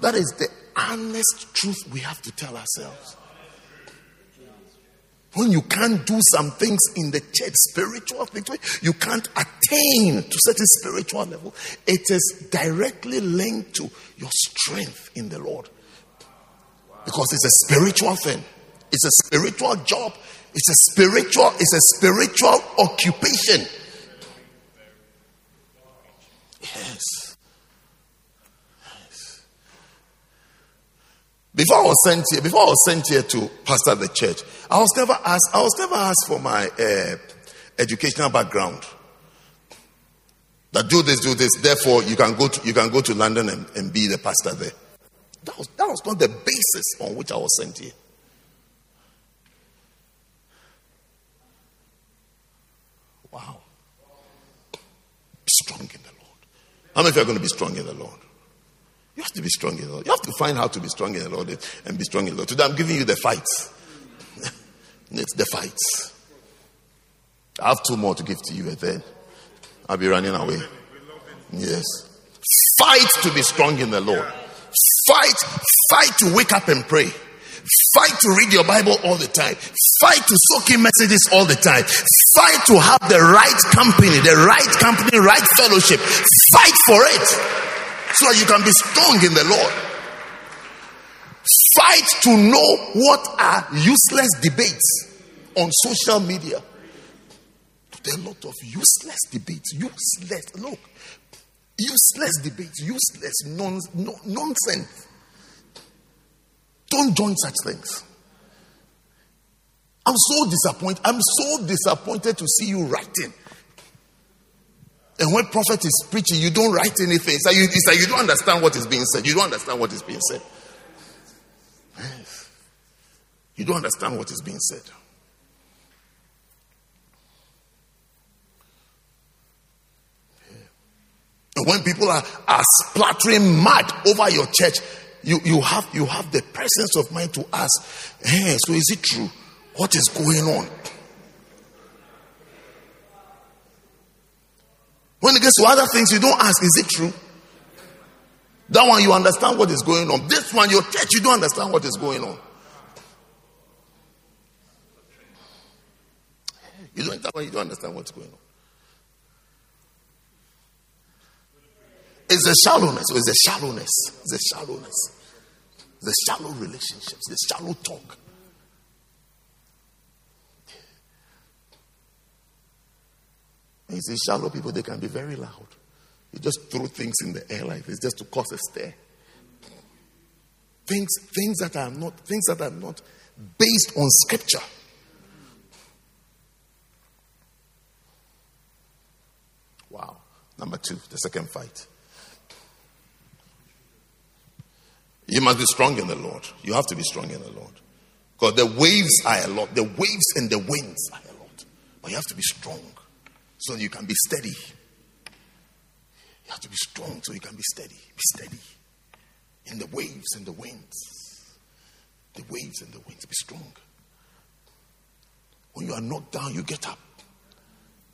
That is the honest truth we have to tell ourselves. When you can't do some things in the church, spiritual things, you can't attain to certain spiritual level, it is directly linked to your strength in the Lord. Because it's a spiritual thing, it's a spiritual job, it's a spiritual, it's a spiritual occupation. Before I was sent here, before I was sent here to pastor the church, I was never asked. I was never asked for my uh, educational background. That do this, do this. Therefore, you can go to you can go to London and, and be the pastor there. That was that was not the basis on which I was sent here. Wow. Be strong in the Lord. How many of you are going to be strong in the Lord? You have to be strong in the Lord. You have to find how to be strong in the Lord and be strong in the Lord. Today I'm giving you the fights. it's the fights. I have two more to give to you and then I'll be running away. Yes. Fight to be strong in the Lord. Fight, fight to wake up and pray. Fight to read your Bible all the time. Fight to soak in messages all the time. Fight to have the right company, the right company, right fellowship. Fight for it so that you can be strong in the Lord. Fight to know what are useless debates on social media. There are a lot of useless debates. Useless. Look, useless debates. Useless non, no, nonsense. Don't join such things. I'm so disappointed. I'm so disappointed to see you writing. And when prophet is preaching, you don't write anything. It's like you, it's like you don't understand what is being said. You don't understand what is being said. You don't understand what is being said. And when people are, are splattering mud over your church, you, you, have, you have the presence of mind to ask, hey, so is it true? What is going on? When it gets to other things, you don't ask, is it true? That one, you understand what is going on. This one, your church, you don't understand what is going on. You don't, that one, you don't understand what's going on. It's the shallowness. It's the shallowness. It's the shallowness. The shallow relationships, the shallow talk. You see, shallow people, they can be very loud. You just throw things in the air like this just to cause a stir. Things, things that are not, things that are not based on scripture. Wow. Number two, the second fight. You must be strong in the Lord. You have to be strong in the Lord. Because the waves are a lot. The waves and the winds are a lot. But you have to be strong so you can be steady. You have to be strong so you can be steady. Be steady in the waves and the winds. The waves and the winds. Be strong. When you are knocked down, you get up.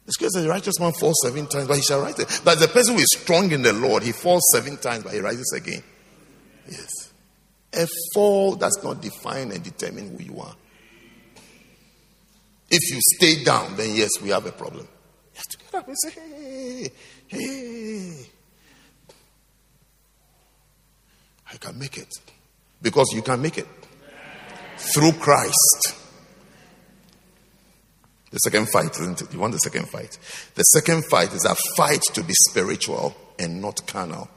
The scripture says the righteous man falls seven times, but he shall rise. But the person who is strong in the Lord, he falls seven times, but he rises again. Yes. A fall does not define and determine who you are. If you stay down, then yes, we have a problem. Have to get up and say, hey, hey. I can make it. Because you can make it. Through Christ. The second fight, isn't it? You want the second fight? The second fight is a fight to be spiritual and not carnal.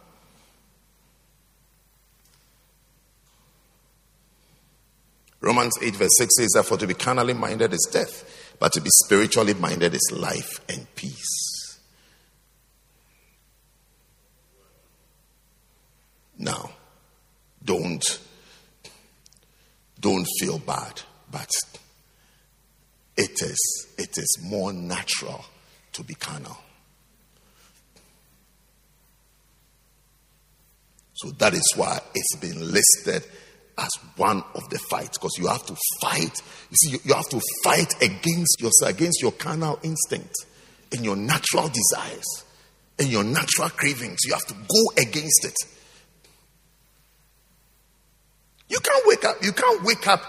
Romans 8, verse 6 says that for to be carnally minded is death, but to be spiritually minded is life and peace. Now, don't don't feel bad, but it is it is more natural to be carnal. So that is why it's been listed as one of the fights because you have to fight. You see, you, you have to fight against yourself, against your carnal instinct and your natural desires and your natural cravings. You have to go against it. You can't wake up. You can't wake up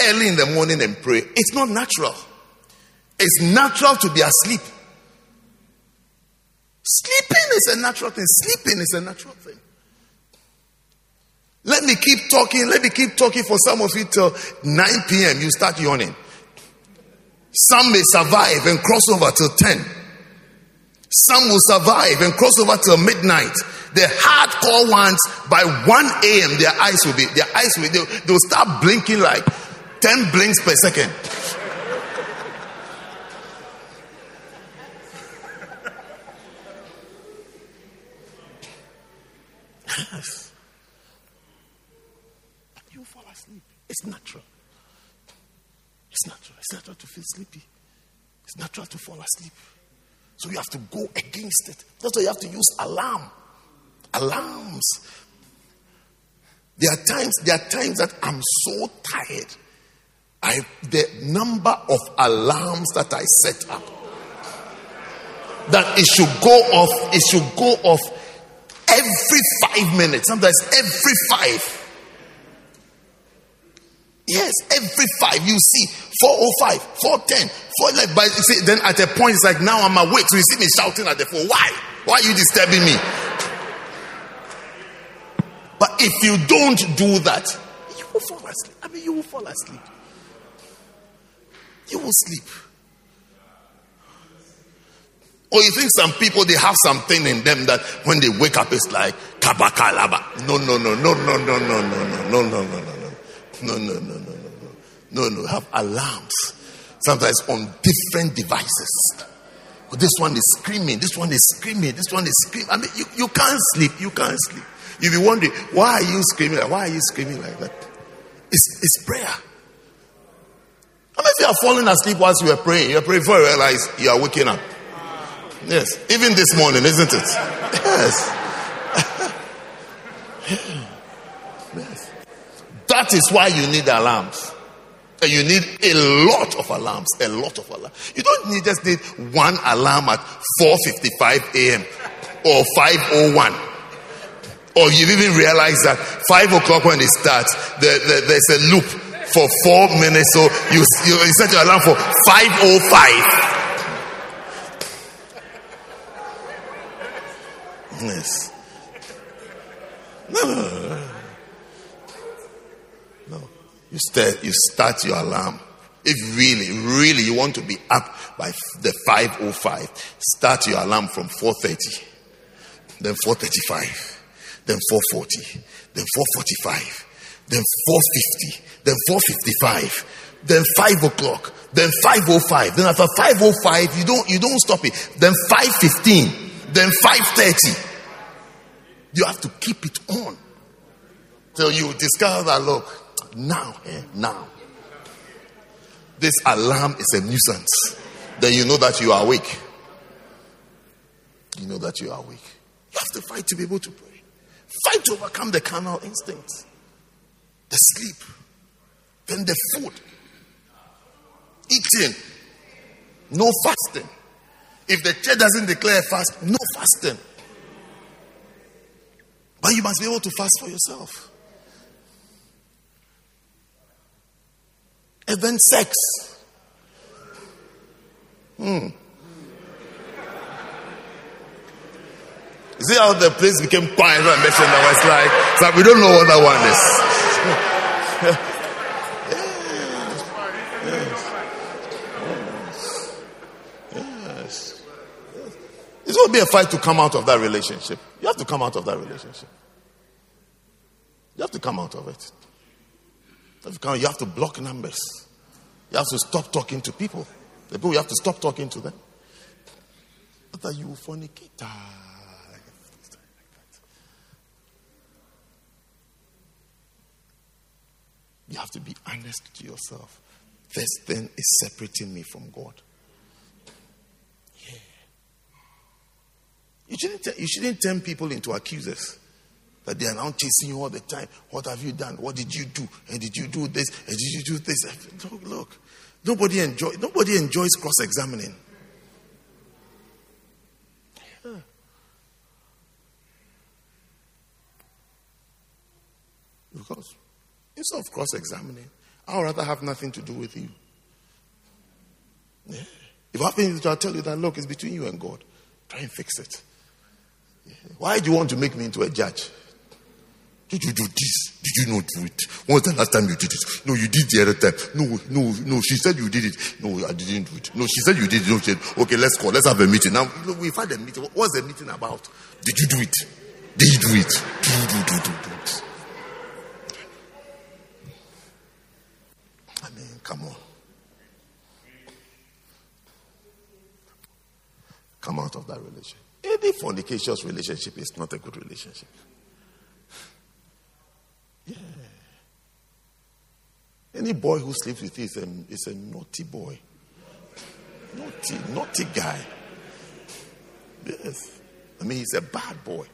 early in the morning and pray. It's not natural. It's natural to be asleep. Sleeping is a natural thing. Sleeping is a natural thing. Let me keep talking. Let me keep talking for some of you till 9 p.m. You start yawning. Some may survive and cross over till 10. Some will survive and cross over till midnight. The hardcore ones, by 1 a.m., their eyes will be, their eyes will, they'll, they'll start blinking like 10 blinks per second. Yes. It's natural. It's natural. It's natural to feel sleepy. It's natural to fall asleep. So you have to go against it. That's why you have to use alarm. Alarms. There are times, there are times that I'm so tired. I the number of alarms that I set up that it should go off, it should go off every five minutes, sometimes every five. Yes, every five you see 405, 410, 411. But you see, then at a point it's like now I'm awake, so you see me shouting at the phone. Why? Why are you disturbing me? But if you don't do that, you will fall asleep. I mean, you will fall asleep. You will sleep. Or you think some people they have something in them that when they wake up it's like kabakalaba. No, no, no, no, no, no, no, no, no, no, no, no, no, no, no, no, no, no, no, no. no. Have alarms sometimes on different devices. This one is screaming. This one is screaming. This one is screaming. I mean, you, you can't sleep. You can't sleep. You'll be wondering why are you screaming? Why are you screaming like that? It's, it's prayer. How many of you are falling asleep whilst you are praying? You are praying before you realize you are waking up. Yes. Even this morning, isn't it? Yes. That is why you need alarms. And you need a lot of alarms. A lot of alarms. You don't need just need one alarm at 4.55 a.m. or 5.01. Or you even realize that 5 o'clock when it starts, there, there, there's a loop for 4 minutes. So you, you, you set your alarm for 5.05. Yes. No, no, no, start, you start your alarm. If really, really you want to be up by the 505, start your alarm from 430, then 435, then 440, then 445, then 450, then 455, then 5 o'clock, then 505. Then after 505, you don't you don't stop it. Then 515 then 5.30 you have to keep it on till you discover that look now eh, now. This alarm is a nuisance. Then you know that you are awake. You know that you are awake. You have to fight to be able to pray. Fight to overcome the carnal instincts the sleep. Then the food. Eating. No fasting. If the church doesn't declare fast, no fasting. But you must be able to fast for yourself. Then sex. Hmm. You see how the place became quiet when I mentioned that was like, so we don't know what that one is. It's going to be a fight to come out of that relationship. You have to come out of that relationship. You have to come out of it. You have to, you have to block numbers. You have to stop talking to people. The people you have to stop talking to them. You fornicate. Ah, you have to be honest to yourself. This thing is separating me from God. You shouldn't, you shouldn't turn people into accusers. That they are now chasing you all the time. What have you done? What did you do? And did you do this? And did you do this? Look, look. Nobody enjoy nobody enjoys cross-examining. Yeah. Because instead of cross-examining, I would rather have nothing to do with you. Yeah. If I have to tell you that look, it's between you and God. Try and fix it. Why do you want to make me into a judge? Did you do this? Did you not do it? When was the last time you did it? No, you did the other time. No, no, no. She said you did it. No, I didn't do it. No, she said you did it. No, she said, okay, let's call. Let's have a meeting. Now, we've had a meeting. What's the meeting about? Did you do it? Did you do it? Do, do, do, do, do it. I mean, come on. Come out of that relationship. Any fornicacious relationship is not a good relationship. Any boy who sleeps with you is a, is a naughty boy. Naughty, naughty guy. Yes. I mean, he's a bad boy.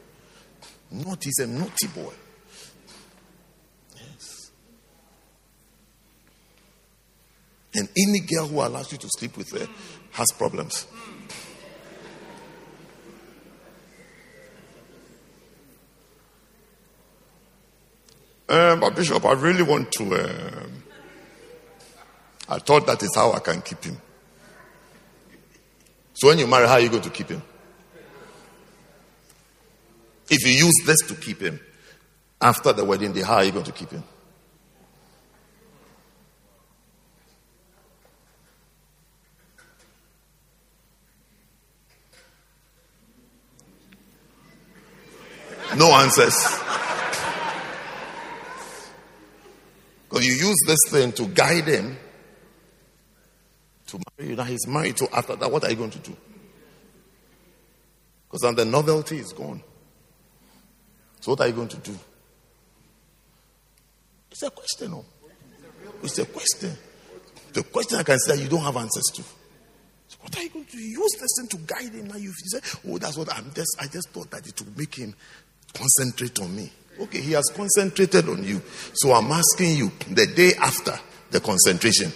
Not, he's a naughty boy. Yes. And any girl who allows you to sleep with her has problems. Um, but Bishop, I really want to. Um, I thought that is how I can keep him. So when you marry, how are you going to keep him? If you use this to keep him, after the wedding day, how are you going to keep him? No answers. Because you use this thing to guide him to marry you. Now he's married. So after that, what are you going to do? Because then the novelty is gone. So what are you going to do? It's a question. No? It's a question. The question I can say you don't have answers to. So what are you going to use this thing to guide him? Now you say, oh, that's what I'm just. I just thought that it would make him concentrate on me. Okay, he has concentrated on you. So I'm asking you the day after the concentration.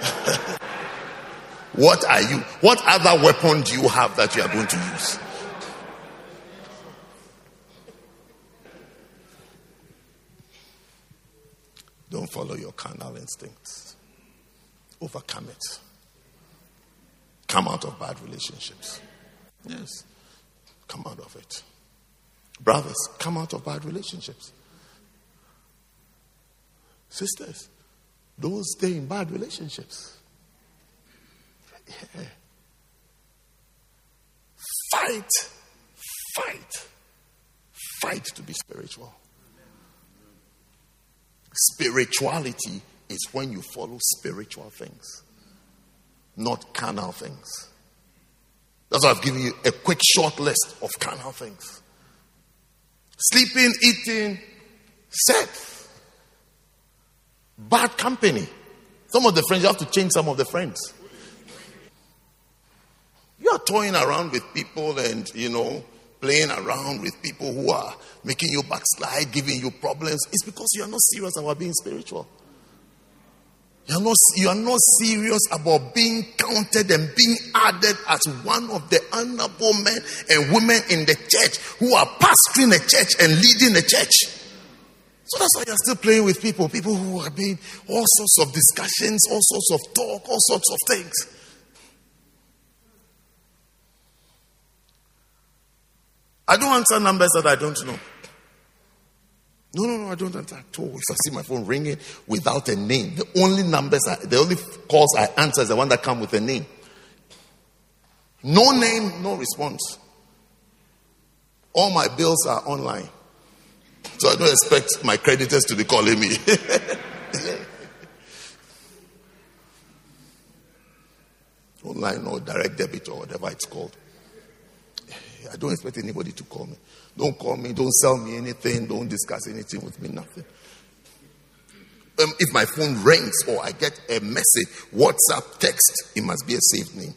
what are you? What other weapon do you have that you are going to use? Don't follow your carnal instincts. Overcome it. Come out of bad relationships. Yes. Come out of it. Brothers, come out of bad relationships. Sisters, don't stay in bad relationships. Yeah. Fight, fight, fight to be spiritual. Spirituality is when you follow spiritual things, not carnal things. That's why I've given you a quick short list of carnal things sleeping, eating, sex, bad company. Some of the friends, you have to change some of the friends. You are toying around with people and, you know, playing around with people who are making you backslide, giving you problems. It's because you are not serious about being spiritual. You are, not, you are not serious about being counted and being added as one of the honorable men and women in the church who are pastoring a church and leading a church. So that's why you're still playing with people, people who are being all sorts of discussions, all sorts of talk, all sorts of things. I don't answer numbers that I don't know. No, no, no, I don't answer at all. If I see my phone ringing without a name, the only numbers, I, the only calls I answer is the one that come with a name. No name, no response. All my bills are online. So I don't expect my creditors to be calling me. online or direct debit or whatever it's called. I don't expect anybody to call me. Don't call me. Don't sell me anything. Don't discuss anything with me. Nothing. Um, if my phone rings or I get a message, WhatsApp, text, it must be a saved name.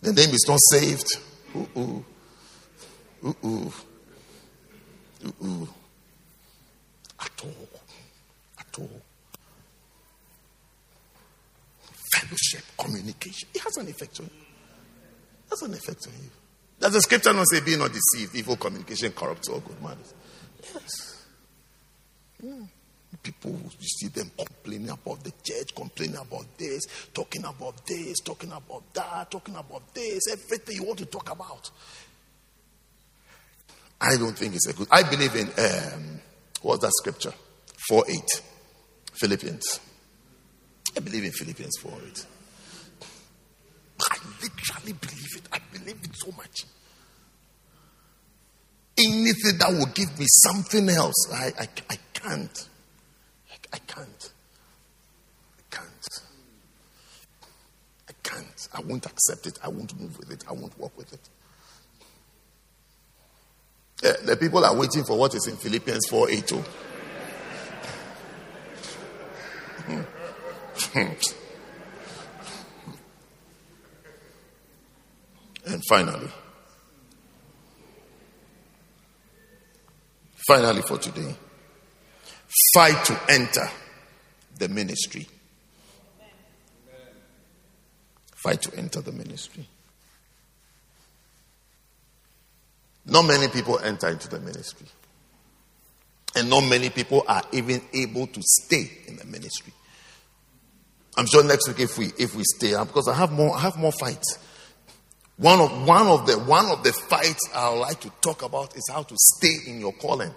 The name is not saved. Ooh, ooh. Ooh, ooh. Ooh. At all. At all. Fellowship, communication. It has an effect on you. It has an effect on you. Does the scripture not say, be not deceived, evil communication corrupts all good manners? Yes. Hmm. People, you see them complaining about the church, complaining about this, talking about this, talking about that, talking about this, everything you want to talk about. I don't think it's a good. I believe in um, what's that scripture? 4 8. Philippians. I believe in Philippians 4 8. I literally believe it. I believe it so much. Anything that will give me something else, I, I, I can't. I, I can't. I can't. I can't. I won't accept it. I won't move with it. I won't work with it. Yeah, the people are waiting for what is in Philippians 4 8 2. And finally, finally for today, fight to enter the ministry. Fight to enter the ministry. Not many people enter into the ministry. And not many people are even able to stay in the ministry. I'm sure next week if we if we stay, uh, because I have more I have more fights. One of one of the one of the fights I would like to talk about is how to stay in your calling.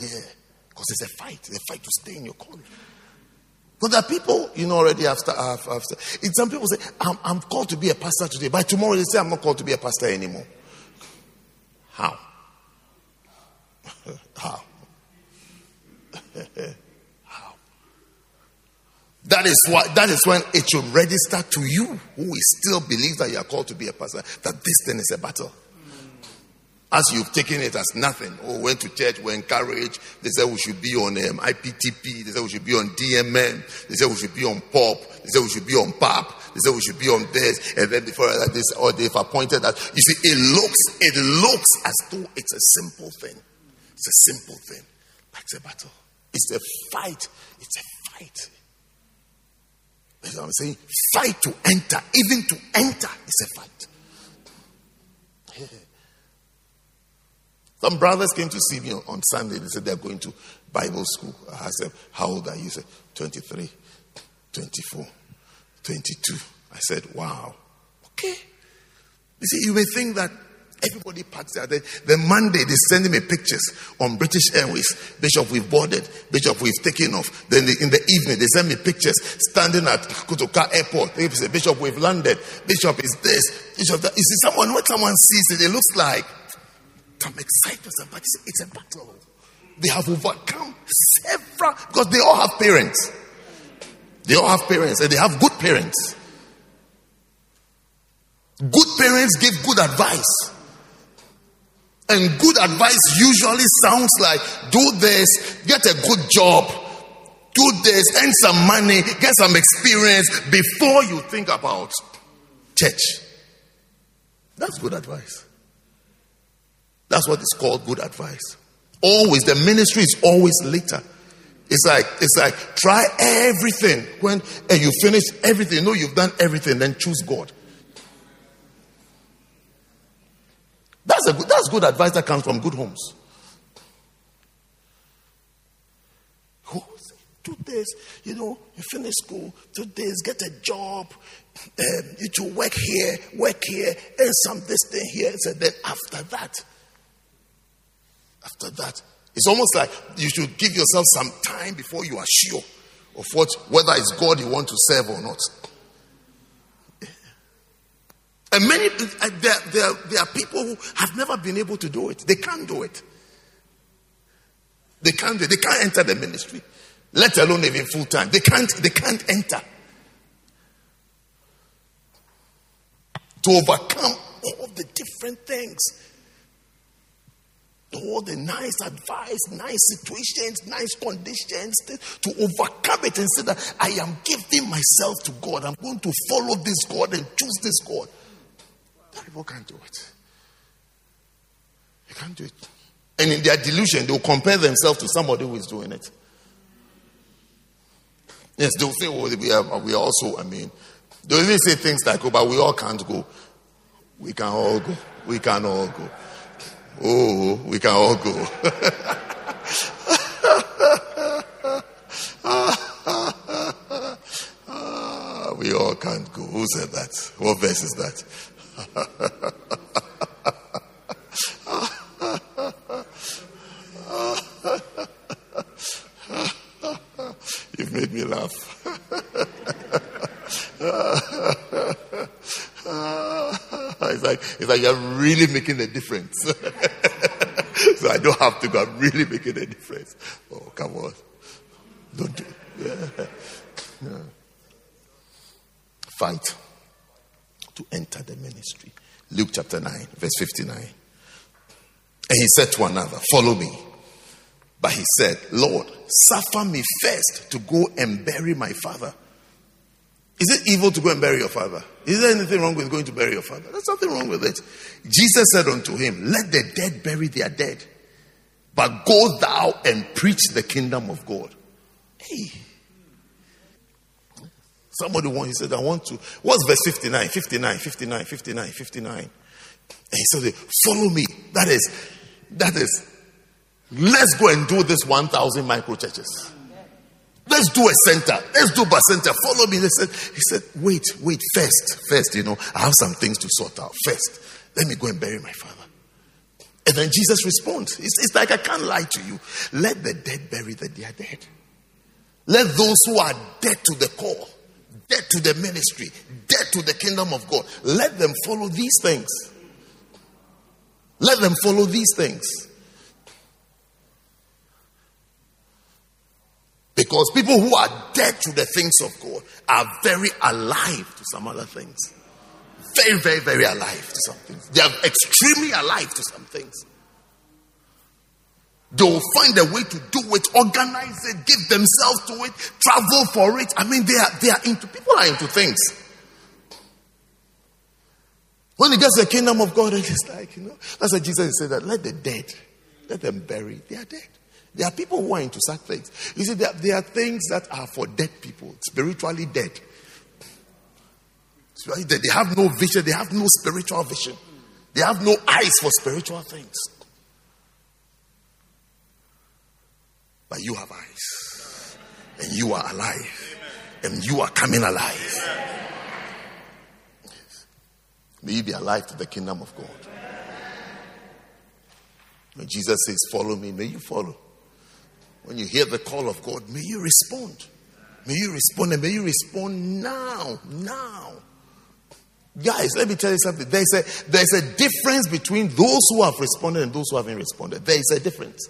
Yeah, because it's a fight. It's a fight to stay in your calling. But there are people, you know, already after, after, some people say, I'm, I'm called to be a pastor today. By tomorrow, they say, I'm not called to be a pastor anymore. How? How? How? That is why that is when it should register to you who still believes that you are called to be a pastor that this thing is a battle. As you've taken it as nothing. Oh, went to church, were encouraged. They said we should be on um, IPTP. They said we should be on DMM. They said we should be on POP. They said we should be on PAP. They said we should be on this. And then before that, this, or they've appointed that. You see, it looks, it looks as though it's a simple thing. It's a simple thing. But it's a battle. It's a fight. It's a fight. That's what I'm saying. Fight to enter. Even to enter is a fight. Some brothers came to see me on, Sunday. They said they're going to Bible school. I said, How old are you? He said, 23, 24, 22. I said, Wow. Okay. You see, you may think that everybody packs there. Then Monday, they send me pictures on British Airways. Bishop, we've boarded. Bishop, we've taken off. Then in the evening, they send me pictures standing at Kotoka Airport. They say, Bishop, we've landed. Bishop is this. Bishop, that. You see, someone, what someone sees it, it looks like I'm excited, but it's a battle. They have overcome several, because they all have parents. They all have parents, and they have good parents. Good parents give good advice. And good advice usually sounds like do this, get a good job, do this, earn some money, get some experience before you think about church. That's good advice. That's what is called good advice. Always, the ministry is always later. It's like it's like try everything when and you finish everything. You know you've done everything, then choose God. That's a good, that's good advice that comes from good homes. Two days, you know, you finish school, two days, get a job, um, you to work here, work here, and some this thing here. So then after that, after that, it's almost like you should give yourself some time before you are sure of what whether it's God you want to serve or not. And many uh, there, there, there are people who have never been able to do it. They can't do it. They can't. They can't enter the ministry, let alone even full time. They can't, they can't enter. To overcome all the different things all the nice advice, nice situations, nice conditions to overcome it and say that I am giving myself to God. I'm going to follow this God and choose this God. That People can't do it. They can't do it. And in their delusion, they'll compare themselves to somebody who is doing it. Yes, they'll say, well, we are, we are also, I mean, they'll even say things like, oh, but we all can't go. We can all go. We can all go. Oh, we can all go. we all can't go. Who said that? What verse is that? You've made me laugh. it's like it's like you're really making a difference. so I don't have to go. I'm really making a difference. Oh, come on. Don't do it. Yeah. Fight to enter the ministry. Luke chapter 9, verse 59. And he said to another, Follow me. But he said, Lord, suffer me first to go and bury my father. Is it evil to go and bury your father? Is there anything wrong with going to bury your father? There's nothing wrong with it. Jesus said unto him, Let the dead bury their dead, but go thou and preach the kingdom of God. Hey. Somebody wants, he said, I want to. What's verse 59? 59, 59, 59, 59. And he said, Follow me. That is, that is, let's go and do this 1,000 micro churches. Let's do a center. Let's do a center. Follow me. They said, he said, wait, wait, first, first, you know, I have some things to sort out. First, let me go and bury my father. And then Jesus responds. It's, it's like I can't lie to you. Let the dead bury the dead dead. Let those who are dead to the call, dead to the ministry, dead to the kingdom of God, let them follow these things. Let them follow these things. Because people who are dead to the things of God are very alive to some other things. Very, very, very alive to some things. They are extremely alive to some things. They will find a way to do it, organize it, give themselves to it, travel for it. I mean, they are they are into people are into things. When it gets the kingdom of God, it's like, you know, that's why Jesus said that let the dead, let them bury their dead. There are people who are into such things. You see, there, there are things that are for dead people, spiritually dead. They have no vision, they have no spiritual vision, they have no eyes for spiritual things. But you have eyes, and you are alive, and you are coming alive. May you be alive to the kingdom of God. When Jesus says, Follow me, may you follow. When you hear the call of God, may you respond. May you respond and may you respond now. Now. Guys, let me tell you something. There's a, there's a difference between those who have responded and those who haven't responded. There is a difference.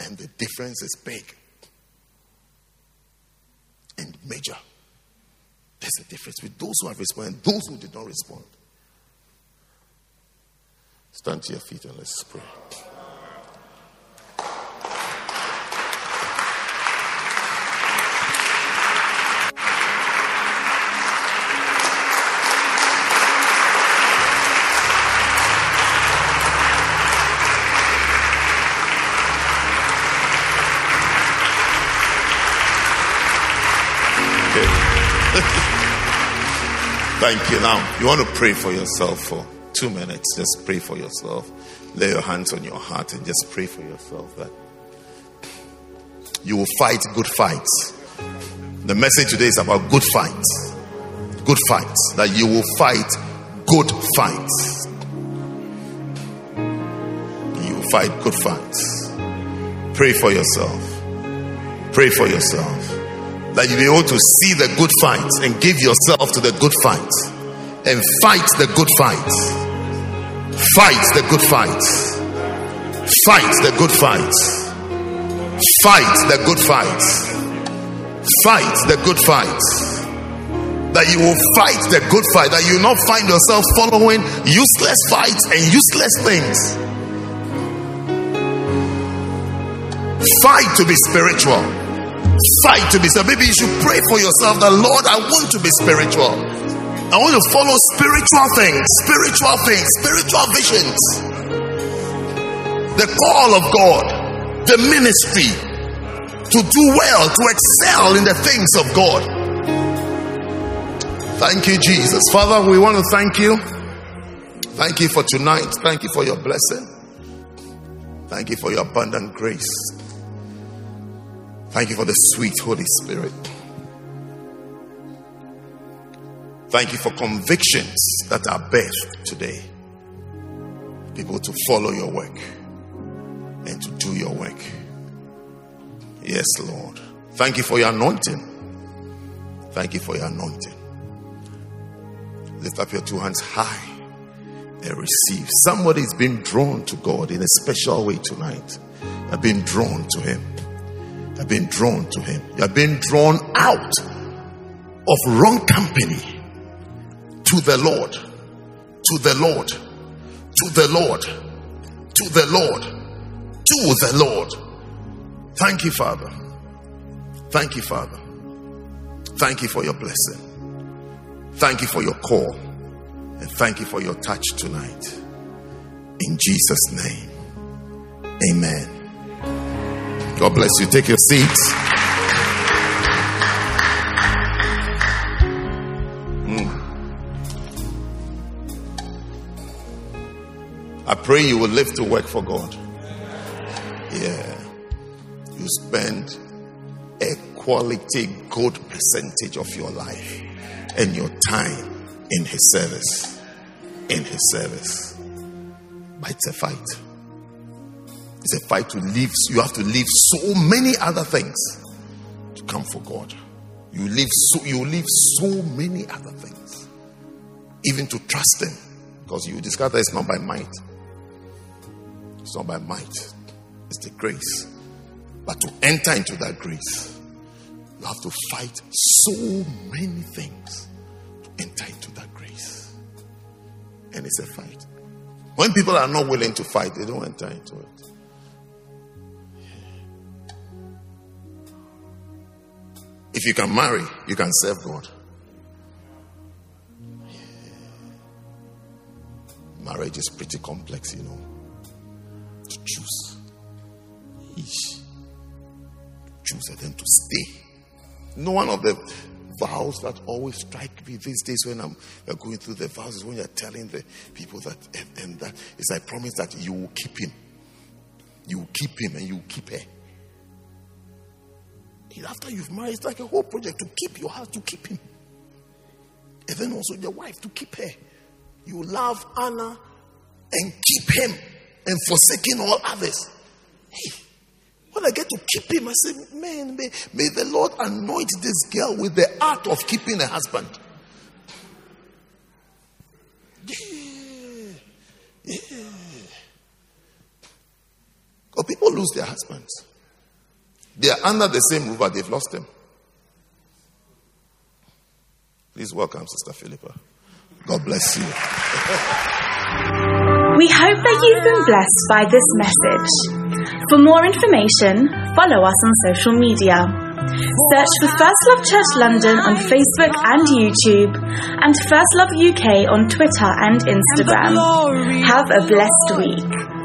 And the difference is big and major. There's a difference between those who have responded and those who did not respond. Stand to your feet and let's pray. Thank you. Now, you want to pray for yourself for two minutes. Just pray for yourself. Lay your hands on your heart and just pray for yourself that you will fight good fights. The message today is about good fights. Good fights. That you will fight good fights. You will fight good fights. Pray for yourself. Pray for yourself that you be able to see the good fights and give yourself to the good fights and fight the good fights. Fight the good fights. Fight the good fights. Fight the good fights. Fight the good fights. That you will fight the good fight. That you will not find yourself following useless fights and useless things. Fight to be spiritual fight to be so maybe you should pray for yourself that lord i want to be spiritual. I want to follow spiritual things spiritual things spiritual visions. The call of god the ministry to do well to excel in the things of god. Thank you jesus. Father we want to thank you. Thank you for tonight. Thank you for your blessing. Thank you for your abundant grace Thank you for the sweet Holy Spirit. Thank you for convictions that are birthed today. People to follow your work and to do your work. Yes, Lord. Thank you for your anointing. Thank you for your anointing. Lift up your two hands high and receive. Somebody's been drawn to God in a special way tonight. Have been drawn to Him have been drawn to him. You have been drawn out of wrong company to the Lord, to the Lord, to the Lord, to the Lord, to the Lord. Thank you, Father. Thank you, Father. Thank you for your blessing. Thank you for your call. And thank you for your touch tonight. In Jesus' name. Amen. God bless you. Take your seats. Hmm. I pray you will live to work for God. Yeah. You spend a quality good percentage of your life and your time in His service. In His service. But it's a fight. It's a fight to leave. You have to leave so many other things to come for God. You leave so you leave so many other things, even to trust Him, because you discover it's not by might. It's not by might. It's the grace. But to enter into that grace, you have to fight so many things to enter into that grace. And it's a fight. When people are not willing to fight, they don't enter into it. If you can marry, you can serve God. Marriage is pretty complex, you know. To choose. Each. Choose and then to stay. No one of the vows that always strike me these days when I'm going through the vows is when you're telling the people that and, and that is I promise that you will keep him. You will keep him and you will keep her. After you've married, it's like a whole project to keep your house, to keep him. And then also your wife, to keep her. You love Anna and keep him and forsaking all others. Hey, when I get to keep him, I say, man, may, may the Lord anoint this girl with the art of keeping a husband. Yeah. Yeah. Because people lose their husbands. They are under the same roof, but they've lost them. Please welcome Sister Philippa. God bless you. We hope that you've been blessed by this message. For more information, follow us on social media. Search for First Love Church London on Facebook and YouTube, and First Love UK on Twitter and Instagram. Have a blessed week.